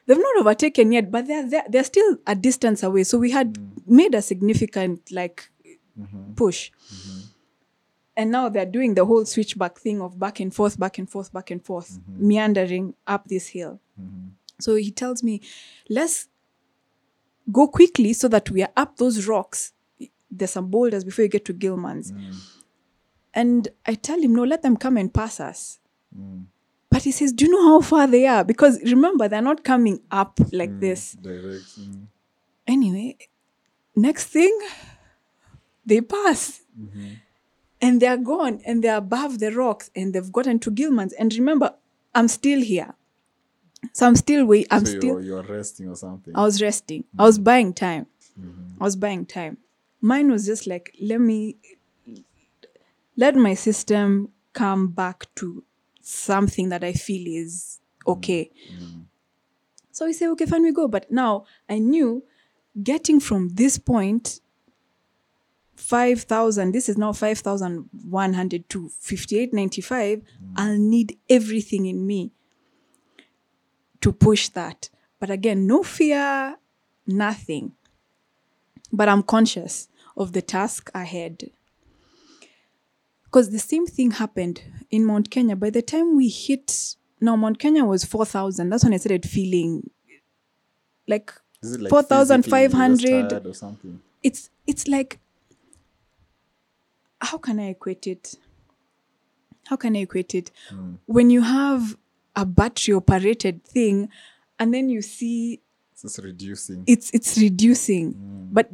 they've not overtaken yet, but they're they're, they're still a distance away. So we had mm. made a significant like mm-hmm. push. Mm-hmm. And now they're doing the whole switchback thing of back and forth, back and forth, back and forth, mm-hmm. meandering up this hill. So he tells me, let's go quickly so that we are up those rocks. There's some boulders before you get to Gilman's. Mm. And I tell him, no, let them come and pass us. But he says, Do you know how far they are? Because remember, they're not coming up like Mm. this. Direct. mm. Anyway, next thing, they pass. Mm-hmm. And they're gone and they're above the rocks and they've gotten to Gilman's. And remember, I'm still here. So I'm still wait. I'm so still you're, you're resting or something. I was resting. I was buying time. Mm-hmm. I was buying time. Mine was just like, let me let my system come back to something that I feel is okay. Mm. So we say, okay, fine, we go. But now I knew getting from this point, 5,000, this is now 5,100 to 5895, mm. I'll need everything in me to push that. But again, no fear, nothing. But I'm conscious of the task ahead. Because the same thing happened in Mount Kenya. By the time we hit, no, Mount Kenya was 4,000. That's when I started feeling like Is it like 4,500 physically you're tired or something? it's it's like how can i equate it how can i equate it hmm. when you have a battery operated thing and then you see It's reducing. it's it's reducing hmm. but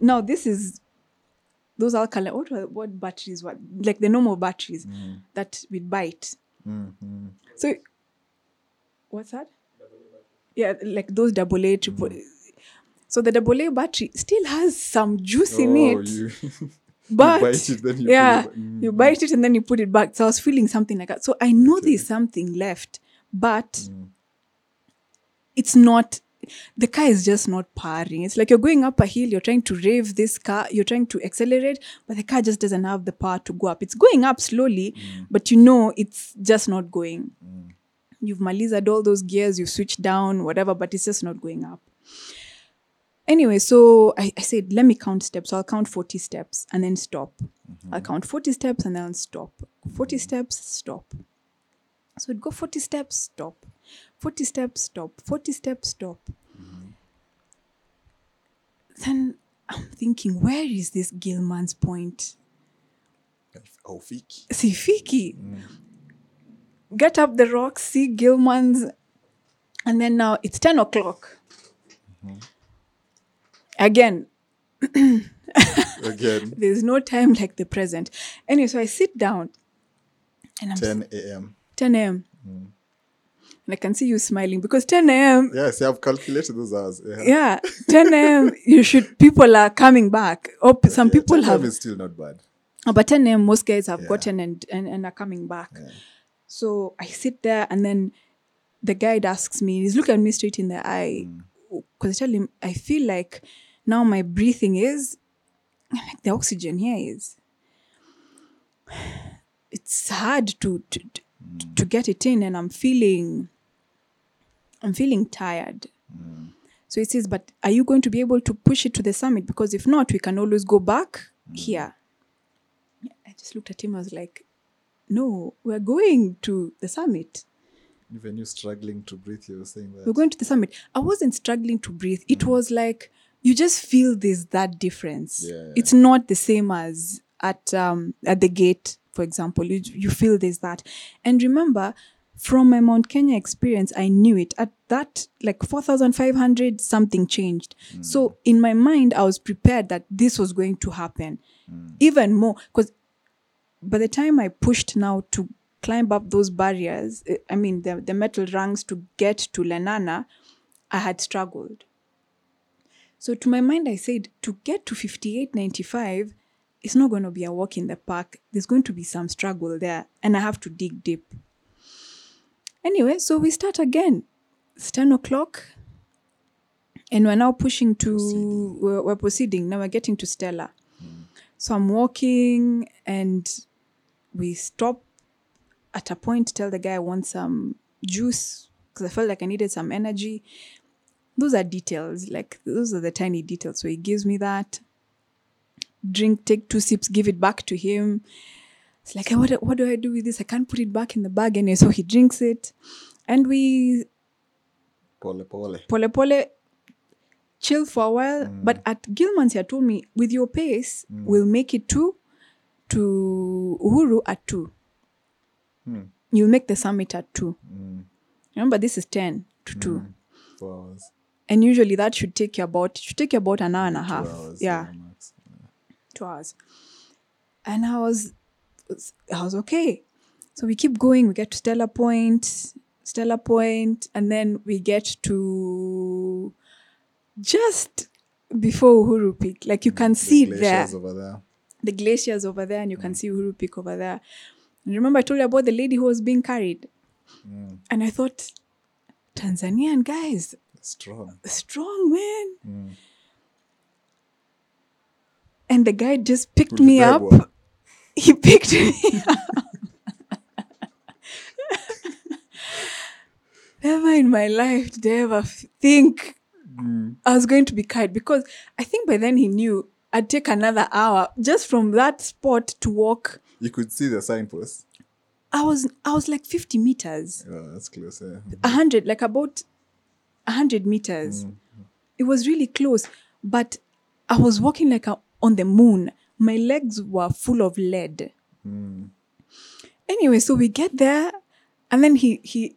now this is those alkaline what what batteries what like the normal batteries that would bite Mhm. so what's that yeah like those double a triple so the double a battery still has some juice in Oh, it you, but bite it, then you yeah it. Mm. you bite it and then you put it back so i was feeling something like that so i know there's something left but Mm. it's not the car is just not powering it's like you're going up a hill you're trying to rev this car you're trying to accelerate but the car just doesn't have the power to go up. It's going up slowly mm. but you know it's just not going. Mm. You've malized all those gears you've switched down whatever but it's just not going up. Anyway so I, I said let me count steps. So i'll count 40 steps and then stop. Mm-hmm. I'll count 40 steps and then I'll stop. 40 steps stop. So it'd go 40 steps stop 40 steps stop. 40 steps stop. Then i'm thinking where is this gilman's point? Oh, Fiki. sifiki get up the rocks see gilman's and then now it's 10 o'clock. Mm-hmm. Again. Again, there's no time like the present. Anyway so i sit down and i'm 10 a.m. 10 a.m mm. And i can see you smiling because 10 a.m Yes, I've calculated those hours. Yeah. yeah 10 a.m you should people are coming back p- some Yeah, people 10 have is still not bad. Oh, but 10 a.m. most guys have Yeah. gotten and, and and are coming back so i sit there and then the guide asks me he's looking at me straight in the eye mm. because i tell him i feel like now my breathing is like the oxygen here is it's hard to to, to, mm. to get it in and i'm feeling i'm feeling tired. So he says but are you going to be able to push it to the summit? Because if not we can always go back here. I just looked at him i was like no we're going to the summit. Even you struggling to breathe, you were saying that. we're going to the summit. I wasn't struggling to breathe. It was like you just feel this that difference. Yeah. it's not the same as at um at the gate for example. You you feel this that. And remember from my mount kenya experience i knew it at that like 4500 something changed so in my mind i was prepared that this was going to happen even more because by the time I pushed now to climb up those barriers, eh, I mean the, the metal rungs to get to Lenana, I had struggled. So to my mind, I said to get to 5895, it's not going to be a walk in the park. There's going to be some struggle there, and I have to dig deep. Anyway, so we start again. It's 10 o'clock, and we're now pushing to, we're, we're proceeding. Now we're getting to Stella. So I'm walking and we stop at a point, tell the guy I want some juice because I felt like I needed some energy. Those are details, like those are the tiny details. So he gives me that. Drink, take two sips, give it back to him. It's like, what, what do I do with this? I can't put it back in the bag. And so he drinks it. And we Pole, pole. pole pole chill for a while mm. but at gilman's he told me with your pace mm. we'll make it to to uhuru at two hmm. you'll make the summit at 2 Mm. remember this is 10 to 2 mm. Four hours. and usually that should take you about should take you about an hour and a half Two hours. yeah max. two hours and i was i was okay. So we keep going. We get to stella point stella point and then we get to just before uhuru peak. Like you can see The it there there. the glaciers over there and you can see uhuru peak over there. And remember i told you about the lady who was being carried? And i thought tanzanian guys. Strong. strong man. And the guy just picked me up. He picked me up. Never in my life did I ever think I was going to be carried because I think by then he knew I'd take another hour just from that spot to walk. You could see the signpost. I was I was like 50 meters, Oh, that's close. Yeah. 100, like about 100 meters. Mm. It was really close, but I was walking like a, on the moon. My legs were full of lead. Anyway, so we get there, and then he he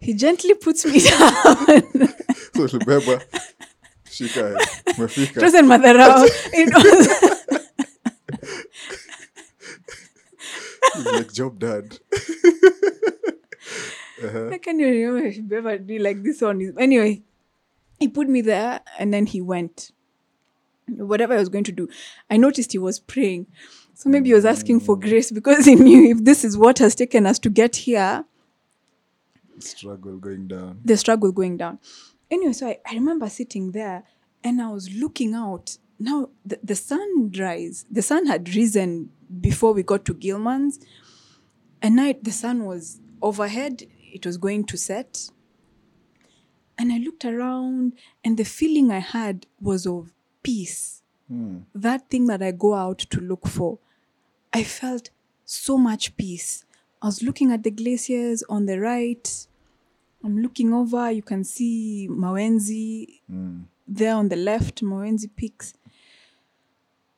he gently puts me down. So Ulibebwa, shika umefika. It wasn't madharau. It was He's like job done. Uh-huh. I can't even remember if he ever did like this on his. Anyway, he put me there, and then he went. Whatever I was going to do, I noticed he was praying. So maybe he was asking for mm. grace because he knew if this is what has taken us to get here, Struggle going down. the struggle going down. Anyway, so I, I remember sitting there and I was looking out. Now the, the sunrise, the sun had risen before we got to Gilman's. At night, the sun was overhead, it was going to set. And I looked around, and the feeling I had was of peace. Hmm. That thing that I go out to look for. I felt so much peace. I was looking at the glaciers on the right. I'm looking over, you can see Mawenzi hmm. there on the left, Mawenzi Peaks.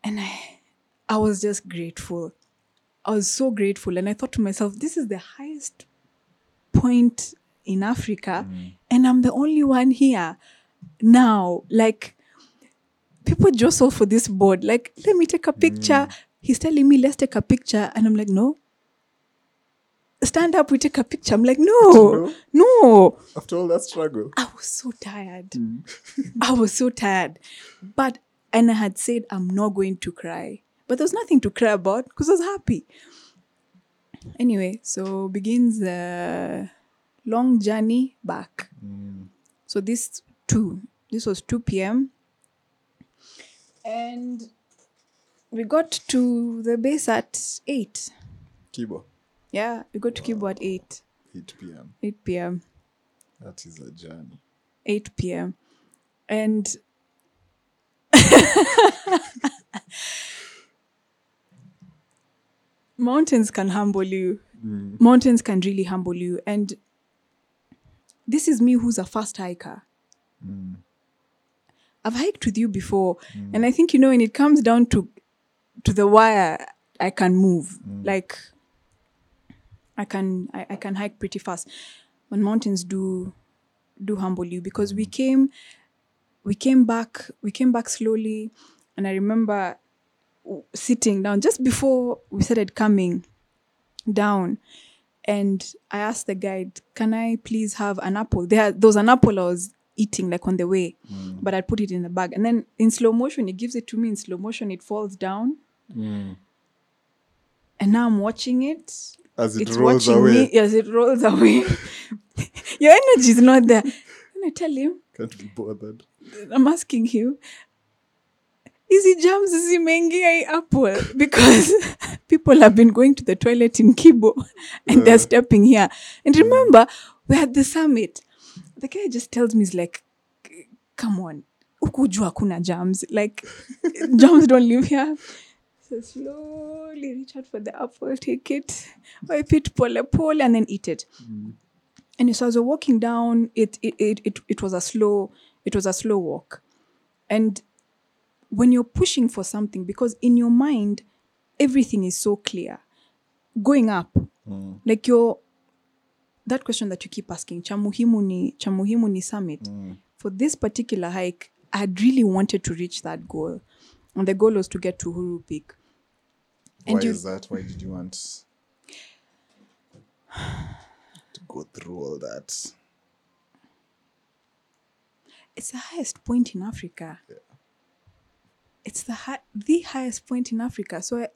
And I I was just grateful. I was so grateful. And I thought to myself, this is the highest point in Africa, hmm. and I'm the only one here now. Like people jostle for this board. Like, let me take a picture. He's telling me, let's take a picture. And I'm like, no. Stand up, we take a picture. I'm like, no, no. After all that struggle. I was so tired. Mm. I was so tired. But, and I had said, I'm not going to cry. But there's nothing to cry about because I was happy. Anyway, so begins the long journey back. Mm. So this 2, this was 2 p.m. And we got to the base at 8. Kibo. Yeah, we got to Kibo at 8, 8 p.m. 8 p.m. That is a journey. 8 p.m. And mountains can humble you. Mm. Mountains can really humble you. And this is me who's a fast hiker. Mm. I've hiked with you before. Mm. And I think, you know, when it comes down to to the wire, I can move. Mm. Like I can I, I can hike pretty fast. When mountains do do humble you because we mm. came we came back we came back slowly and i remember sitting down just before we started coming down and i asked the guide can i please have an apple there there was an apple i was eating like on the way mm. but i put it in the bag. And then in slow motion he gives it to me. In slow motion it falls down. Mm. And now i'm watching it. As it it's rolls watching away. me. As it rolls away. Your energy is not there. And i tell him Can't be bothered. I'm asking you, hizi jams zimeingia hii apple because people have been going to the toilet in Kibo and they're stepping here. And remember, we're at the summit. The guy just tells me, he's like, come on, ukujua hakuna jams. Like, jams don't live here. So slowly reach out for the apple, take it, wipe it pole pole, and then eat it. Mm. And so as we're walking down, it it, it it it was a slow it was a slow walk. And when you're pushing for something, because in your mind, everything is so clear. Going up, mm. like your that question that you keep asking, chamuhimu ni summit. Mm. For this particular hike, I had really wanted to reach that goal, and the goal was to get to Huru Peak. And Why you- is that? Why did you want to go through all that? It's the highest point in Africa. It's the hi- the highest point in Africa. So I,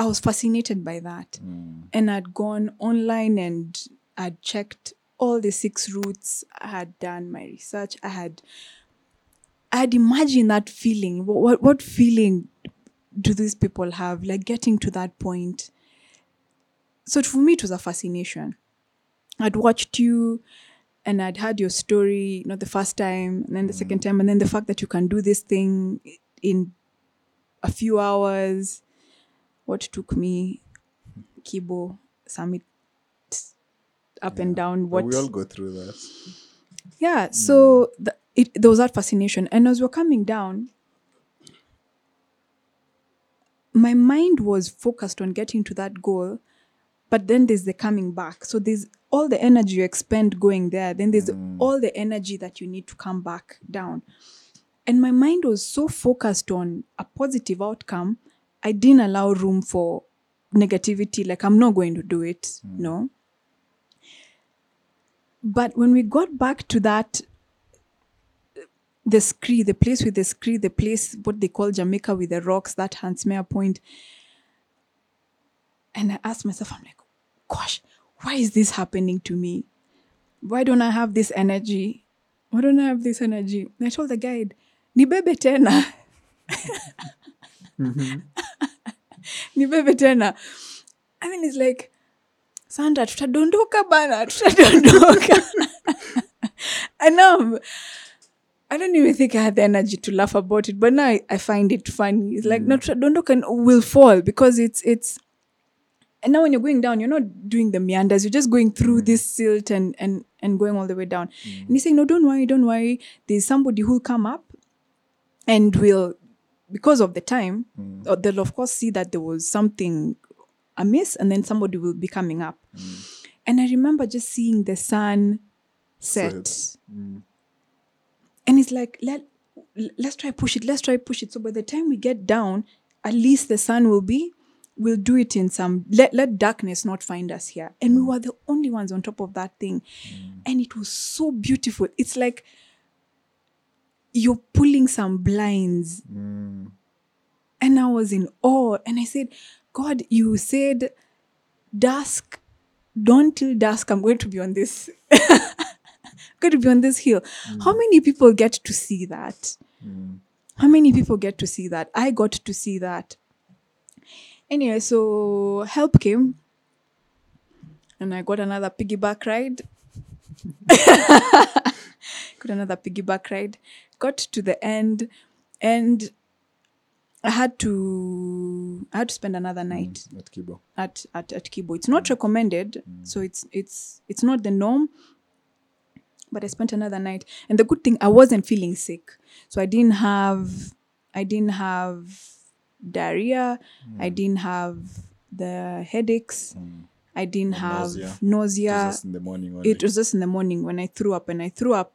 I was fascinated by that, mm. and I'd gone online and I'd checked all the six routes. I had done my research. I had, I had imagined that feeling. What what, what feeling do these people have? Like getting to that point. So for me, it was a fascination. I'd watched you and I'd heard your story, not the first time, and then the second mm. time, and then the fact that you can do this thing in a few hours. What took me, Kibo Summit, up and down. But What we all go through that. yeah, so mm. the, it, there was that fascination. And as we we're coming down, my mind was focused on getting to that goal, but then there's the coming back. So there's all the energy you expend going there, then there's mm. all the energy that you need to come back down. And my mind was so focused on a positive outcome, I didn't allow room for negativity, like, I'm not going to do it. Hmm. No. But when we got back to that, the scree, the place with the scree, the place what they call Jamaica with the rocks, that Hans Meyer Point, and I asked myself, I'm like, gosh, why is this happening to me? Why don't I have this energy? Why don't I have this energy? And I told the guide, nibebe tena. Mm-hmm. nibebe tena. And then he's like, Sandra, tutadondoka bana, tutadondoka. and now I know I don't even think I had the energy to laugh about it, but now I, I find it funny. It's like, mm. no, tutadondoka and we'll fall because it's, it's, and now when you're going down, you're not doing the meanders, you're just going through mm. this silt and, and, and going all the way down. Mm. And he's saying, no, don't worry, don't worry. There's somebody who'll come up and will, because of the time, mm. uh, they'll of course see that there was something amiss and then somebody will be coming up. Mm. And I remember just seeing the sun set. Set. Mm. And it's like, let, let's try push it, let's try push it. So by the time we get down, at least the sun will be, we'll do it in some, let, let darkness not find us here. And we were the only ones on top of that thing. And it was so beautiful. It's like you're pulling some blinds. And I was in awe. And I said, God, you said dusk, don't till dusk, I'm going to be on this. Going to be on this hill. Mm. How many people get to see that? Mm. How many people get to see that? I got to see that. Anyway, so help came. And I got another piggyback ride. got another piggyback ride. Got to the end and I had to I had to spend another mm, night At Kibo. at, at, at Kibo. It's not mm. recommended, mm. so it's it's it's not the norm. But I spent another night, and the good thing I wasn't feeling sick, so I didn't have I didn't have diarrhea, I didn't have the headaches, I didn't Or have nausea. nausea. It was just in the morning. It was just in the morning when I threw up, and I threw up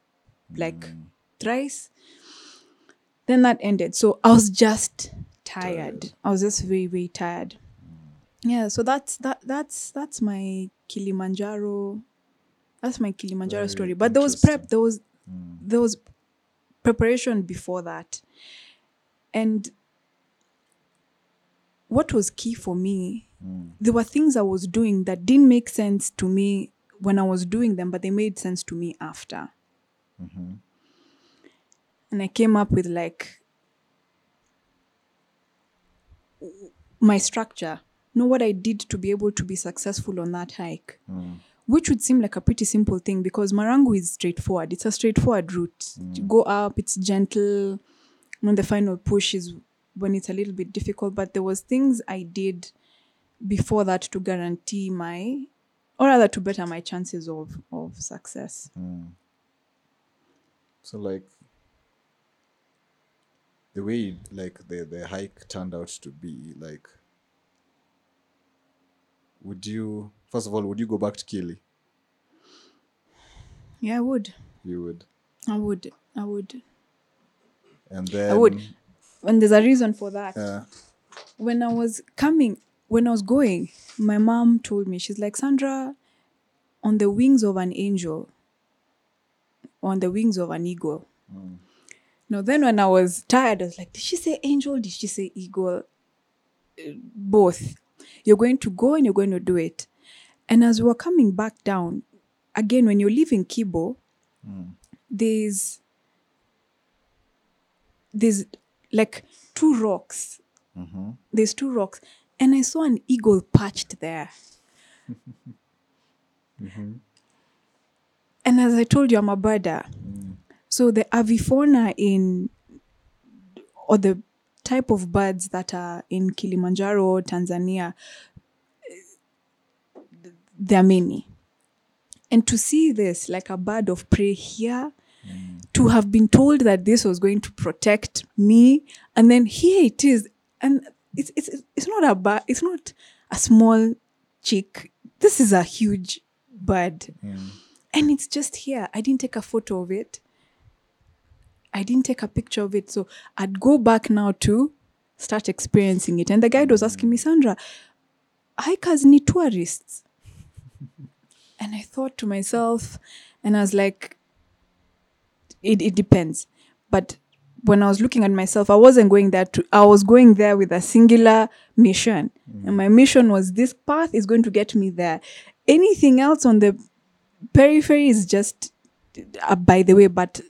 like Mm. thrice. Then that ended. So I was just tired. I was just very, very tired. Mm. Yeah, so that's that that's that's my Kilimanjaro. That's my Kilimanjaro Very story. But there was prep, there was mm. there was preparation before that. And what was key for me, mm. there were things I was doing that didn't make sense to me when I was doing them, but they made sense to me after. And I came up with like my structure, know what I did to be able to be successful on that hike. Which would seem like a pretty simple thing because Marangu is straightforward. It's a straightforward route. You go up, it's gentle. when the final push is when it's a little bit difficult. But there was things I did before that to guarantee my or rather to better my chances of of success. So like the way like the the hike turned out to be like would you first of all would you go back to Kili? Yeah, I would. You would. I would. I would. And then I would. And there's a reason for that. Yeah. when I was coming, when I was going, my mom told me, she's like, Sandra, on the wings of an angel, on the wings of an eagle. Mm. Now, then when I was tired, I was like, did she say angel? Did she say eagle? Uh, Both. You're going to go and you're going to do it. And as we were coming back down, again, when you're leaving Kibo, mm. there's there's like two rocks mm-hmm. there's two rocks and i saw an eagle perched there mm-hmm. And as i told you i'm a birder. So the avifauna in or the type of birds that are in kilimanjaro tanzania there are many. And to see this like a bird of prey here to have been told that this was going to protect me and then here it is. And it's it's it's not a bird it's not a small chick. This is a huge bird and it's just here. I didn't take a photo of it. I didn't take a picture of it. So i'd go back now to start experiencing it. And the guide was asking me sandra hikers need tourists. And i thought to myself and i was like it, it depends. But when i was looking at myself i wasn't going there to i was going there with a singular mission. And mm. my mission was this path is going to get me there. Anything else on the periphery is just uh, by the way but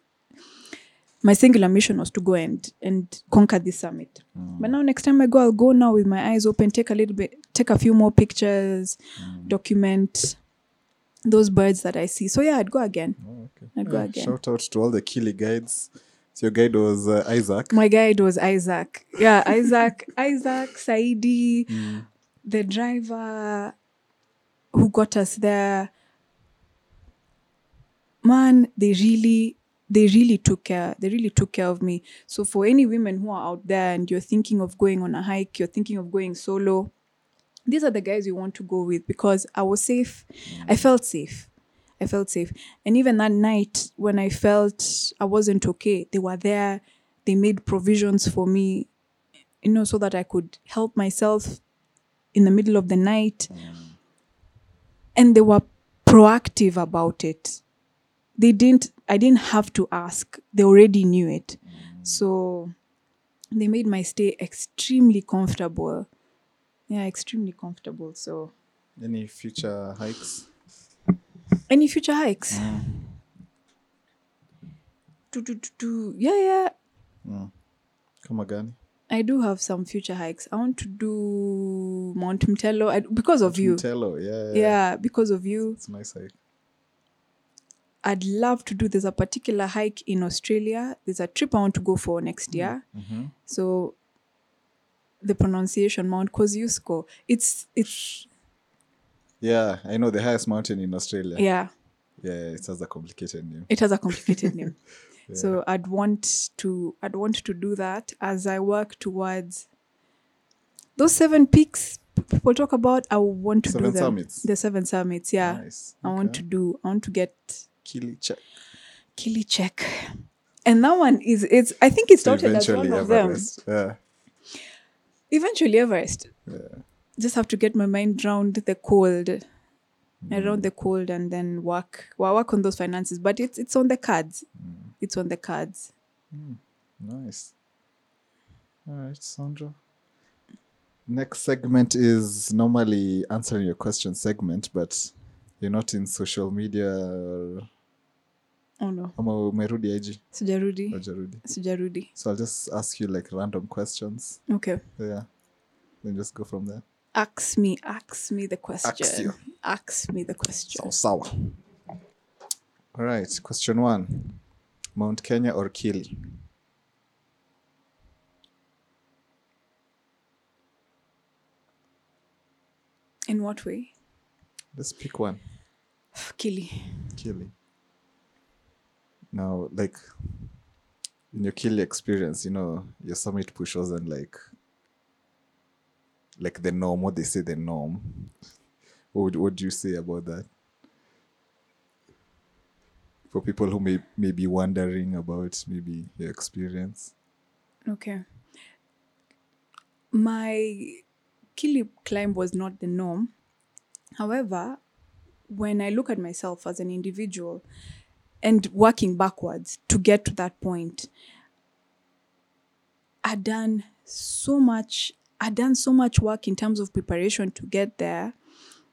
my singular mission was to go and and conquer this summit but now next time i go i'll go now with my eyes open take a little bit take a few more pictures document those birds that i see so yeah i'd go again Oh, okay. I'd go again. Shout out to all the Kili guides. So your guide was uh, Isaac. my guide was isaac yeah isaac isaac saidi the driver who got us there man they really they really took care they really took care of me. So for any women who are out there and you're thinking of going on a hike you're thinking of going solo these are the guys you want to go with because i was safe. Mm. I felt safe. I felt safe. And even that night when i felt i wasn't okay they were there. They made provisions for me you know so that i could help myself in the middle of the night. Mm. And they were proactive about it they didn't i didn't have to ask. They already knew it. So they made my stay extremely comfortable. Yeah extremely comfortable. So Any future hikes? any future hikes? Do, do, do, do. yeah yeah. Mm. Come again. i do have some future hikes. I want to do mount mtelo. I, because of you. Tello, yeah, yeah. yeah because of you. It's a nice hike. I'd love to do. There's a particular hike in Australia. There's a trip I want to go for next year. Mm-hmm. Mm-hmm. So the pronunciation Mount Kosciuszko. It's it's Yeah, I know the highest mountain in Australia. yeah. Yeah, it has a complicated name. It has a complicated name. So I'd want to I'd want to do that as I work towards those seven peaks people talk about. I want to Seven do them. summits. The seven summits. Yeah. Nice. I want to do. I want to get Kili check. Kili check. And that one is it's I think it started as one of them. Yeah. Eventually Everest. Yeah. Just have to get my mind around the cold. Around the cold and then work well, work on those finances. But it's it's on the cards. Mm. It's on the cards. Hmm. Nice. All right, Sandra. Next segment is normally answering your question segment, but you're not in social media. Or, Oh no. ama umerudi IG? Sijarudi. So I'll just ask you like random questions. Okay. Yeah. Then just go from there. Ask me, ask me the question. you. Ask me the question. Sawa sawa. All right. Question one: Mount Kenya or Kili? In what way? Let's pick one. Kili. Kili. Now, like, in your Kili experience, you know, your summit push wasn't like like the norm, what they say the norm. What would what do you say about that? For people who may may be wondering about maybe your experience. Okay. My Kili climb was not the norm. However, when I look at myself as an individual and working backwards to get to that point, I'd done so much, I'd done so much work in terms of preparation to get there.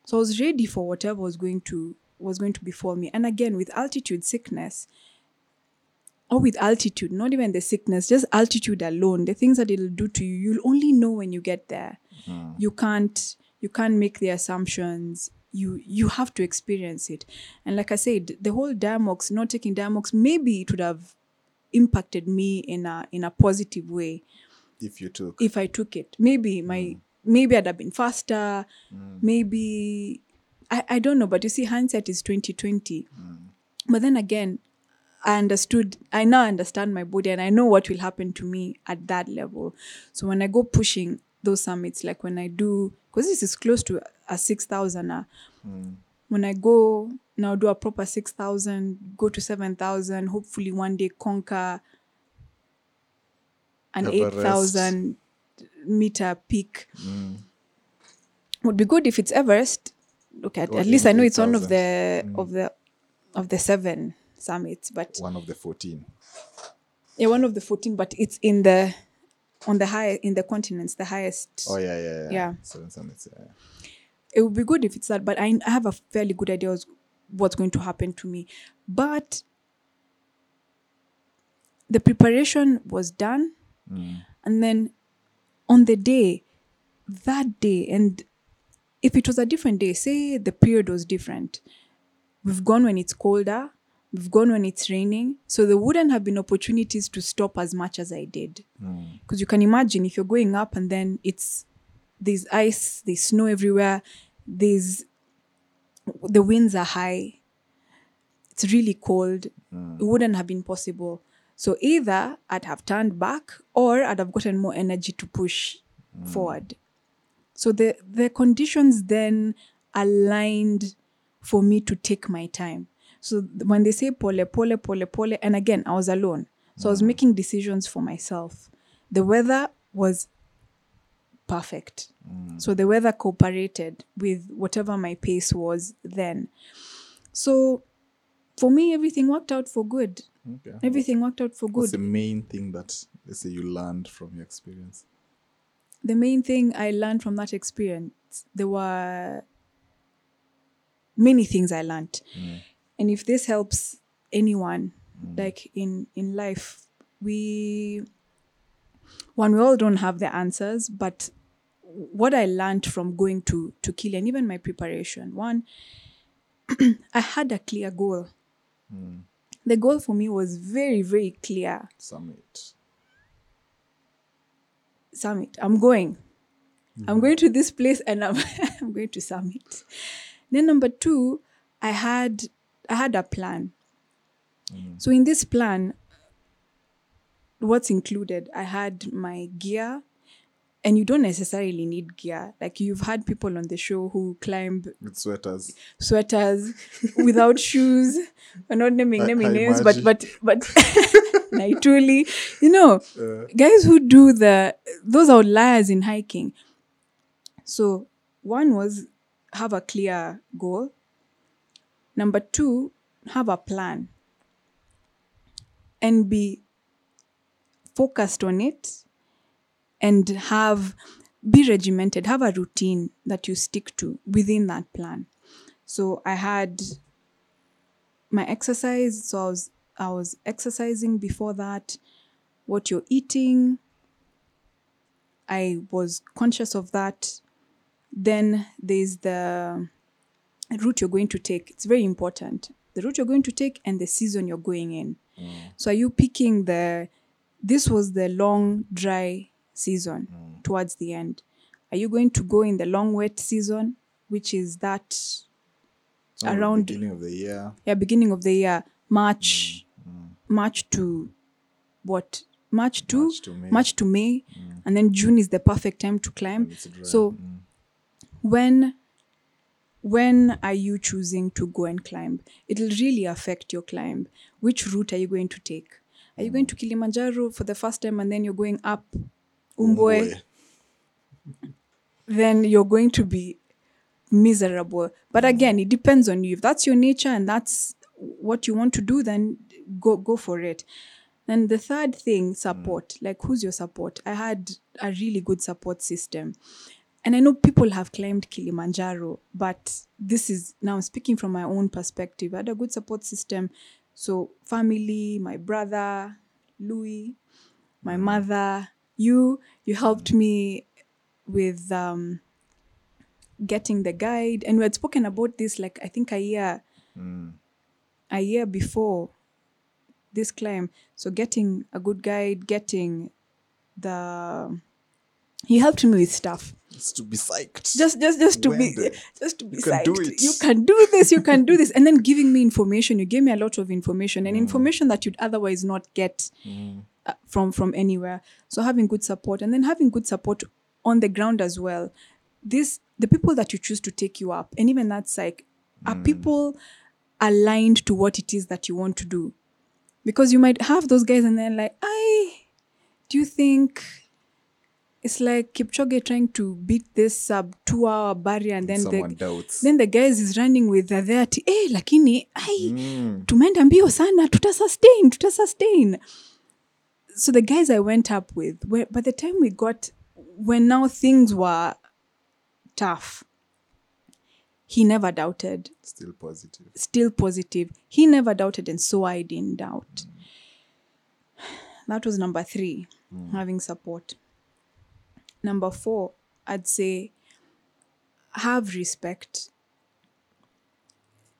So I was ready for whatever was going to was going to befall me. And again, with altitude sickness, or with altitude, not even the sickness, just altitude alone, the things that it'll do to you, you'll only know when you get there. Mm-hmm. You can't you can't make the assumptions. You you have to experience it. And like I said, the whole Diamox, not taking Diamox, maybe it would have impacted me in a in a positive way If you took if I took it. Maybe my mm. maybe I'd have been faster. Mm. Maybe I, I don't know, but you see, hindsight is twenty twenty. Mm. But then again, I understood I now understand my body and I know what will happen to me at that level. So when I go pushing those summits, like when I do because this is close to a six thousand uh, when I go now do a proper six thousand, go to seven thousand, hopefully one day conquer an eight Everest. thousand meter peak. Would be good if it's Everest. Look at at least I know it's one of the mm. of the of the seven summits, but one of the fourteen. yeah, one of the fourteen, but it's in the on the high in the continents, the highest. Oh yeah, yeah, yeah. Yeah. Seven summits, yeah. it would be good if it's that, but I, I have a fairly good idea of what's going to happen to me. But the preparation was done, mm. and then on the day, that day, and if it was a different day, say the period was different, we've gone when it's colder, we've gone when it's raining, so there wouldn't have been opportunities to stop as much as I did. Mm. Because you can imagine if you're going up and then it's there's ice, there's snow everywhere, there's the winds are high, it's really cold. Mm. It wouldn't have been possible. So either I'd have turned back or I'd have gotten more energy to push mm. forward. So the the conditions then aligned for me to take my time. So when they say pole, pole, pole, pole, and again, I was alone. So I was mm. making decisions for myself. The weather was perfect. Mm. So the weather cooperated with whatever my pace was then. So for me, everything worked out for good. Okay. Everything worked out for good. What's the main thing that let's say you learned from your experience? the main thing I learned from that experience, there were many things I learned. Mm. And if this helps anyone, mm. like in in life, we one we all don't have the answers, but what I learned from going to to Kili and even my preparation, one, I had a clear goal. Mm. The goal for me was very, very clear. Summit. summit. I'm going. I'm mm-hmm. going to this place and I'm I'm going to summit. Then number two, I had I had a plan. Mm. So in this plan, what's included? I had my gear, and you don't necessarily need gear. Like you've had people on the show who climb With sweaters. sweaters without shoes. We're not naming I- naming I names, but imagine. but but Naituli, you know, guys who do the those are liars in hiking. So one was have a clear goal. Number two, have a plan. And be focused on it and have be regimented have a routine that you stick to within that plan. So i had my exercise so i was i was exercising before that what you're eating. I was conscious of that. Then there's the route you're going to take it's very important. The route you're going to take and the season you're going in. Mm. So are you picking the this was the long dry season mm. towards the end. Are you going to go in the long wet season which is that oh, Some Around- beginning of the year. yeah beginning of the year march mm, march to what? March to March to May. March to May, and then June is the perfect time to climb. So Mm. when when are you choosing to go and climb? It'll really affect your climb. Which route are you going to take? Are you going to Kilimanjaro for the first time and then you're going up Umbwe? Then you're going to be miserable. But mm. again, it depends on you. If that's your nature and that's what you want to do, then go go for it. And the third thing, support. Mm. Like who's your support? I had a really good support system. And I know people have climbed Kilimanjaro, but this is now speaking from my own perspective. I had a good support system. So, family, my brother, Louis, my mother, you, you helped me with um, getting the guide. And we had spoken about this like I think a year, a year before this climb. So getting a good guide, getting the he helped me with stuff. Just to be psyched. Just just just to When be the- just to be you can do psyched. it. You can do this, you can do this. And then giving me information. You gave me a lot of information and mm. information that you'd otherwise not get mm. uh, from from anywhere. So having good support and then having good support on the ground as well. This the people that you choose to take you up, and even that's like are mm. people aligned to what it is that you want to do. Because you might have those guys and then like, I do you think it's like Kipchoge trying to beat this sub two hour barrier and then Someone the doubts. then the guys is running with the there eh lakini ai Mm. tumeenda mbio sana tuta sustain tuta sustain so the guys i went up with where, by the time we got when now things were tough he never doubted Still positive. still positive he never doubted and so i didn't doubt that was number three having support number four i'd say have respect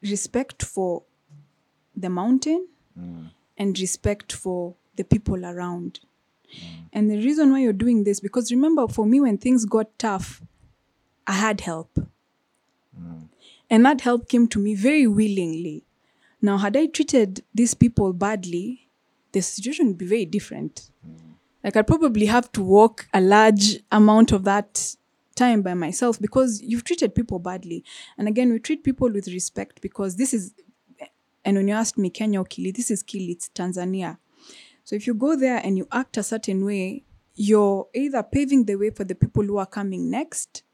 respect for the mountain mm. and respect for the people around. And the reason why you're doing this because remember for me when things got tough i had help. Mm. And that help came to me very willingly. Now had i treated these people badly the situation would be very different mm. Like I'd probably have to walk a large amount of that time by myself because you've treated people badly. And again, we treat people with respect because this is, and when you asked me Kenya or Kili, this is Kili, it's Tanzania. So if you go there and you act a certain way, you're either paving the way for the people who are coming next,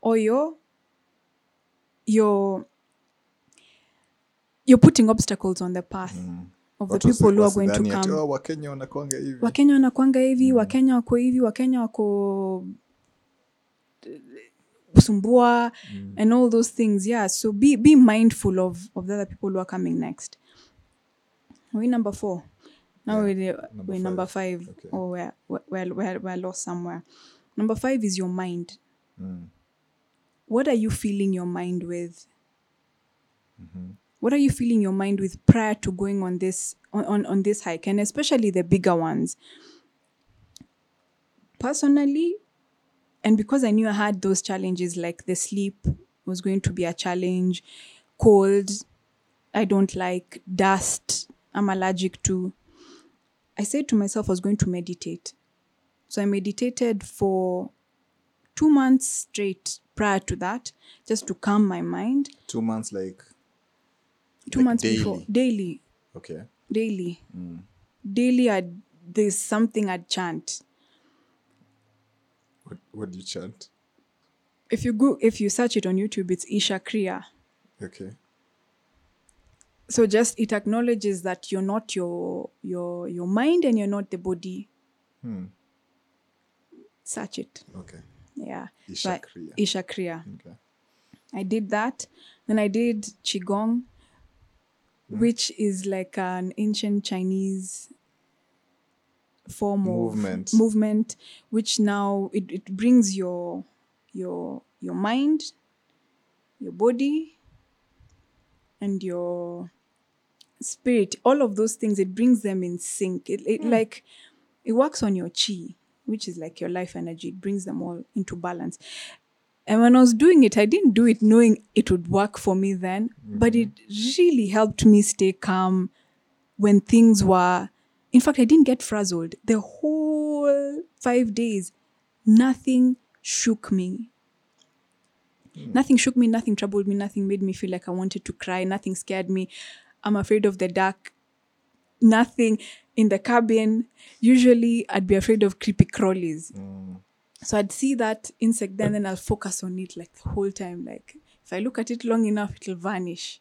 or you're you're you're putting obstacles on the path mm. Of the people who are going to come. "Oh, wakenya wanakwanga hivi. Wakenya wanakwanga hivi wakenya wako hivi wakenya wako kusumbua and all those things yeah. So be be mindful of of the other people who are coming next. We number four. Now we're, we're number five. Okay. or we're, we're, we're, we're lost somewhere. Number five is your mind. What are you filling your mind with what are you filling your mind with prior to going on this on, on, on this hike and especially the bigger ones? Personally and because i knew i had those challenges like the sleep was going to be a challenge cold i don't like dust i'm allergic to i said to myself i was going to meditate. So i meditated for two months straight prior to that just to calm my mind. Two months like two Like months before. daily? daily. Okay. Daily. Mm. Daily I'd, there's something i'd chant. What, what do you chant? If you go if you search it on youtube it's isha kriya. Okay. So just it acknowledges that you're not your your your mind and you're not the body. Hmm. Search it. Okay. Yeah. Isha Kriya. isha kriya. Okay. I did that. Then I did Qigong, Mm. which is like an ancient Chinese form Movement. of movement, which now it, it brings your your your mind, your body, and your spirit, all of those things, it brings them in sync. It, it hmm. like it works on your chi, which is like your life energy. It brings them all into balance. And when I was doing it, I didn't do it knowing it would work for me then, but mm-hmm. it really helped me stay calm when things were in fact, I didn't get frazzled. The whole five days, nothing shook me. Mm. Nothing shook me, nothing troubled me, nothing made me feel like I wanted to cry, nothing scared me. I'm afraid of the dark. Nothing in the cabin. Usually, I'd be afraid of creepy crawlies. Mm. So I'd see that insect there, and then I'll focus on it like the whole time. Like if I look at it long enough, it'll vanish.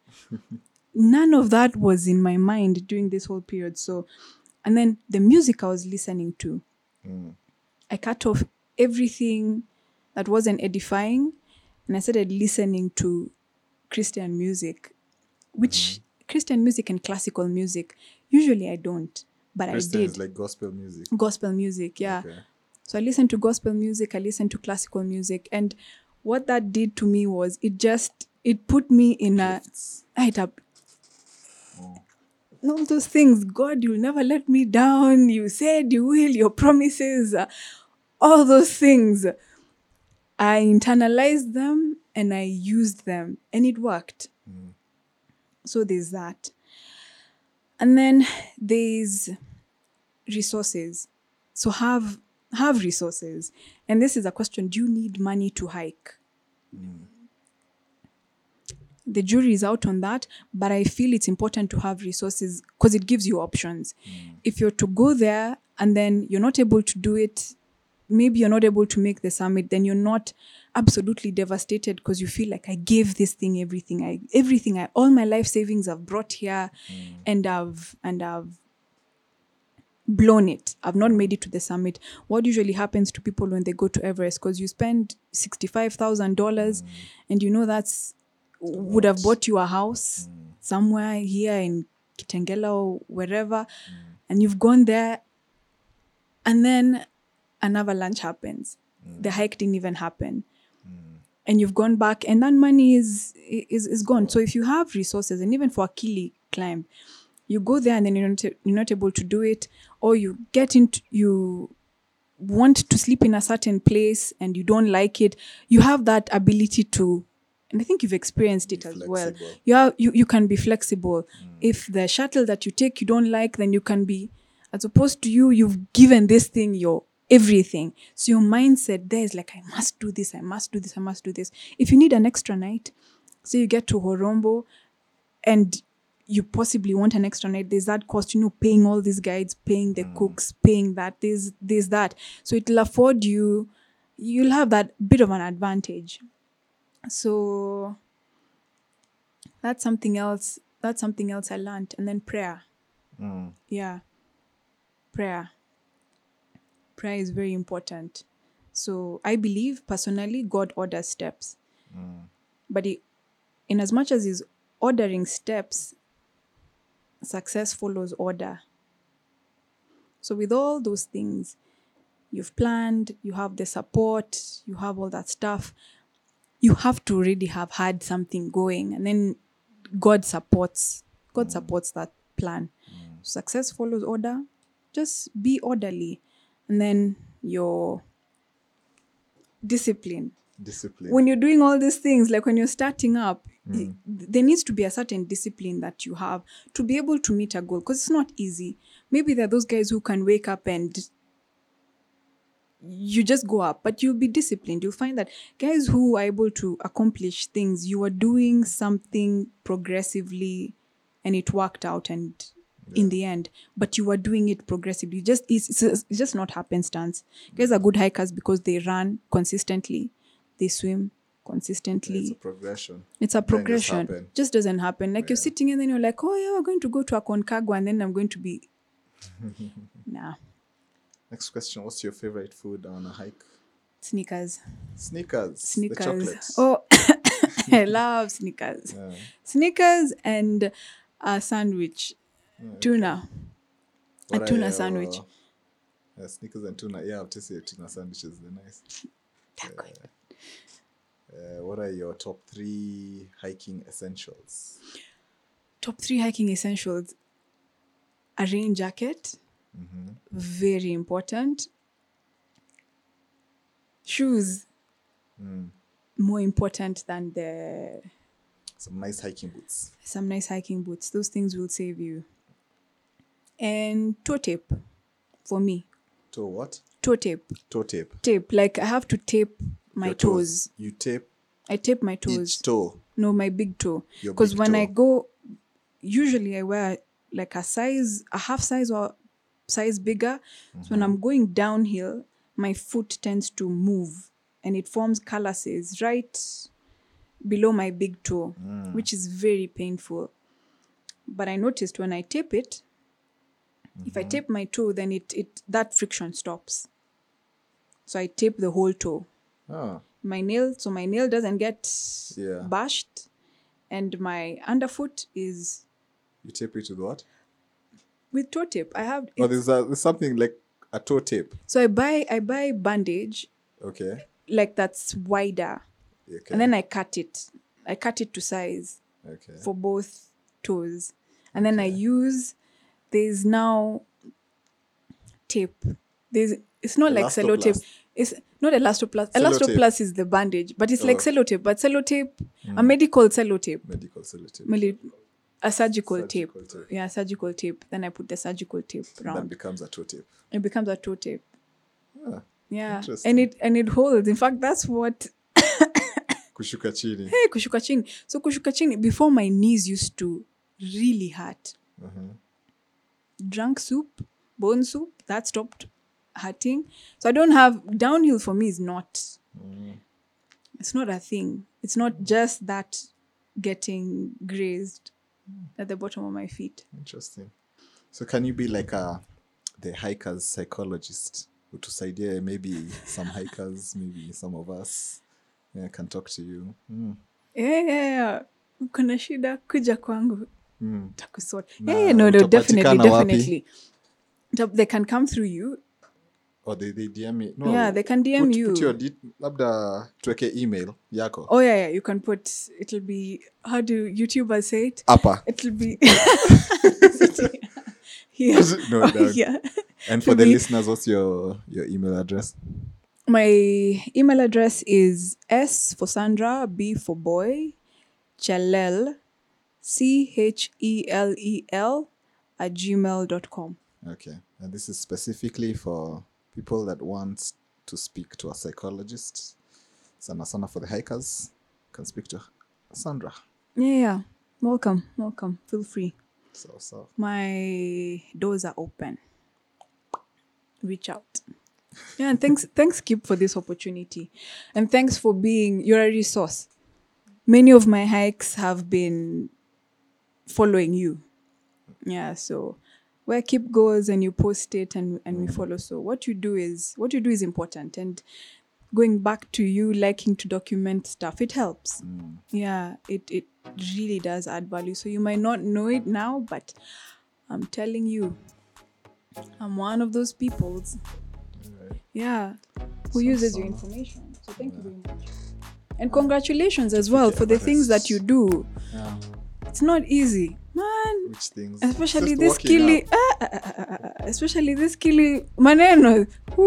None of that was in my mind during this whole period. So, and then the music I was listening to, mm. I cut off everything that wasn't edifying, and I started listening to Christian music, which mm-hmm. Christian music and classical music. Usually I don't, but Christian I did like gospel music. gospel music. Yeah. Okay. So I listened to gospel music, I listened to classical music, and what that did to me was it just it put me in a Gifts. it up. All those things, God, you'll never let me down. You said you will, your promises, uh, all those things. I internalized them and I used them, and it worked. So there's that. And then there's resources. So have have resources. And this is a question: Do you need money to hike? Mm. The jury is out on that, but I feel it's important to have resources because it gives you options. Mm. If you're to go there and then you're not able to do it, maybe you're not able to make the summit, then you're not absolutely devastated because you feel like I gave this thing everything. I everything I all my life savings I've brought here mm. and I've and I've blown it. I've not made it to the summit. What usually happens to people when they go to Everest, because you spend sixty-five thousand dollars, mm. and you know that's would have bought you a house mm. somewhere here in Kitengela or wherever, mm. and you've gone there, and then an avalanche happens. The hike didn't even happen. And you've gone back, and that money is is is gone. So if you have resources, and even for a Kili climb, you go there and then you're not, you're not able to do it or you get into you want to sleep in a certain place and you don't like it you have that ability to and i think you've experienced it as well. flexible. you, are, you you can be flexible. Mm. If the shuttle that you take you don't like then you can be as opposed to you you've given this thing your everything. So your mindset there is like i must do this i must do this i must do this. If you need an extra night so you get to horombo and you possibly want an extra night there's that cost you know paying all these guides paying the mm. cooks paying that there's there's that. So it'll afford you you'll have that bit of an advantage. So that's something else that's something else i learned. And then prayer. Mm. Yeah. Prayer. Prayer is very important. So i believe personally god orders steps. Mm. But he, in as much as he's ordering steps success follows order. So with all those things you've planned you have the support you have all that stuff you have to already have had something going. And then god supports god supports that plan. Mm. Success follows order. Just be orderly. And then your discipline Discipline. when you're doing all these things like when you're starting up mm. i- there needs to be a certain discipline that you have to be able to meet a goal because it's not easy. Maybe there are those guys who can wake up and you just go up but you'll be disciplined. You'll find that guys who are able to accomplish things you are doing something progressively and it worked out and in the end but you are doing it progressively. Just it's, it's, it's just not happenstance. Guys are good hikers because they run consistently they swim consistently it's a progression. it's a just progression. happen. Just doesn't happen. Like you're sitting and then you're like, oh yeah, we're going to go to Aconcagua and then I'm going to be. nah, Next question: What's your favorite food on a hike? snickers, Snickers. Snickers. Oh, I love snickers. Yeah. Snickers and a sandwich, tuna. What are tuna your- sandwich. Uh, yeah, snickers and tuna. Yeah, I've tasted tuna sandwiches. They're nice. They're good. Uh, what are your top three hiking essentials? Top three hiking essentials: a rain jacket, very important. Shoes, more important than the Some nice hiking boots. some nice hiking boots. Those things will save you. and toe tape for me. Toe what? Toe tape. Toe tape. Tape. Like I have to tape my Your toes. You tape I tape my toes. each toe. No, my big toe. Because when I go, usually I wear like a size, a half size or size bigger. So Mm-hmm. when I'm going downhill, my foot tends to move and it forms calluses right below my big toe, Mm. which is very painful. But I noticed when I tape it, if Mm-hmm. I tape my toe, then it, it that friction stops. So I tape the whole toe Ah, my nail so my nail doesn't get Yeah. bashed and my underfoot is you tape it with what? with toe tape i have Oh, there's, a, there's something like a toe tape. so i buy i buy bandage Okay. like that's wider Okay. and then i cut it i cut it to size okay. for both toes and then i use there's now tape there's it's not like sellotape Elastoplast. it's not elastoplast elastoplast is the bandage but it's like Oh. sellotape but sellotape a medical sellotape Medical sellotape. A surgical, Surgical tape. tape. Yeah, surgical tape. Then I put the surgical tape That around. becomes a toe tape. It becomes a toe tape. Ah, Yeah, and it and it holds. In fact, that's what kushuka chini. hey kushuka chini. So kushuka chini. Before my knees used to really hurt. Uh-huh. Drunk soup, bone soup, that stopped hurting. So I don't have downhill for me is not. It's not a thing. It's not just that getting grazed at the bottom of my feet. Interesting. So can you be like a the hikers psychologist? Utusaidia maybe some hikers, maybe some of us yeah, can talk to you. Mm. yeah, yeah, yeah. kuna shida kuja kwangu Mm. takusot yeah, yeah, no, no, definitely wapi? definitely they can come through you Or they, they DM me. No, Yeah, they can DM put, you. Put your de- labda tuweke email yako. oh yeah, yeah you can put it'll be how do youtubers say it Hapa. it'll be here No, down. yeah And for the be- listeners, what's your your email address? my email address is s for sandra b for boy chelel c h e l e l at gmail.com Okay. And this is specifically for people that want to speak to a psychologist. Sana sana for the hikers. Can speak to Sandra. yeah yeah welcome welcome feel free So so. my doors are open. Reach out. Yeah, and thanks, thanks, Kip, for this opportunity, and thanks for being you're a resource. Many of my hikes have been following you. Yeah, so where Kip goes and you post it and and we follow. So what you do is what you do is important, and going back to you liking to document stuff, it helps. Yeah, it it really does add value. So you might not know it now, but I'm telling you, I'm one of those peoples. Yeah, who uses your information. So thank you very much. And congratulations as well for the things that you do. Yeah. It's not easy, man. Which things? Especially this kili, ah, ah, ah, ah, ah, especially this kili maneno. Like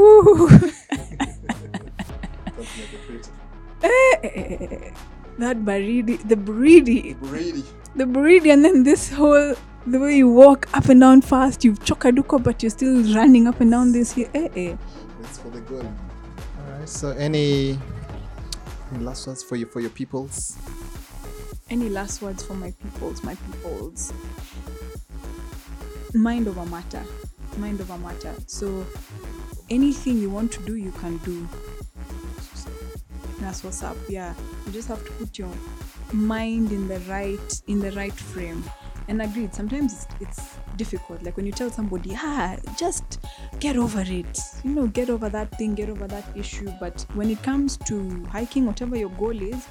a. Eh, that baridi, the breedy, Really? the breedy, and then this whole the way you walk up and down fast. You've chokaduko, but you're still running up and down this here. Eh, eh. That's for the good. All right. So any, any last words for you for your peoples? Any last words for my peoples, my peoples? Mind over matter. Mind over matter. So anything you want to do, you can do. That's what's up. Yeah. You just have to put your mind in the right in the right frame. And agreed, sometimes it's, difficult. Like when you tell somebody, ah, just get over it. You know, get over that thing, get over that issue. But when it comes to hiking, whatever your goal is,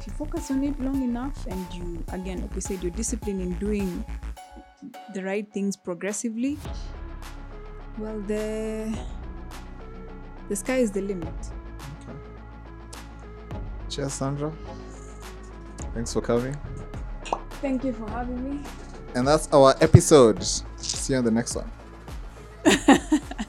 if you focus on it long enough and you again like we said you're disciplined in doing the right things progressively well the the sky is the limit Cheers, Sandra. Thanks for coming. thank you for having me And that's our episode. See you on the next one.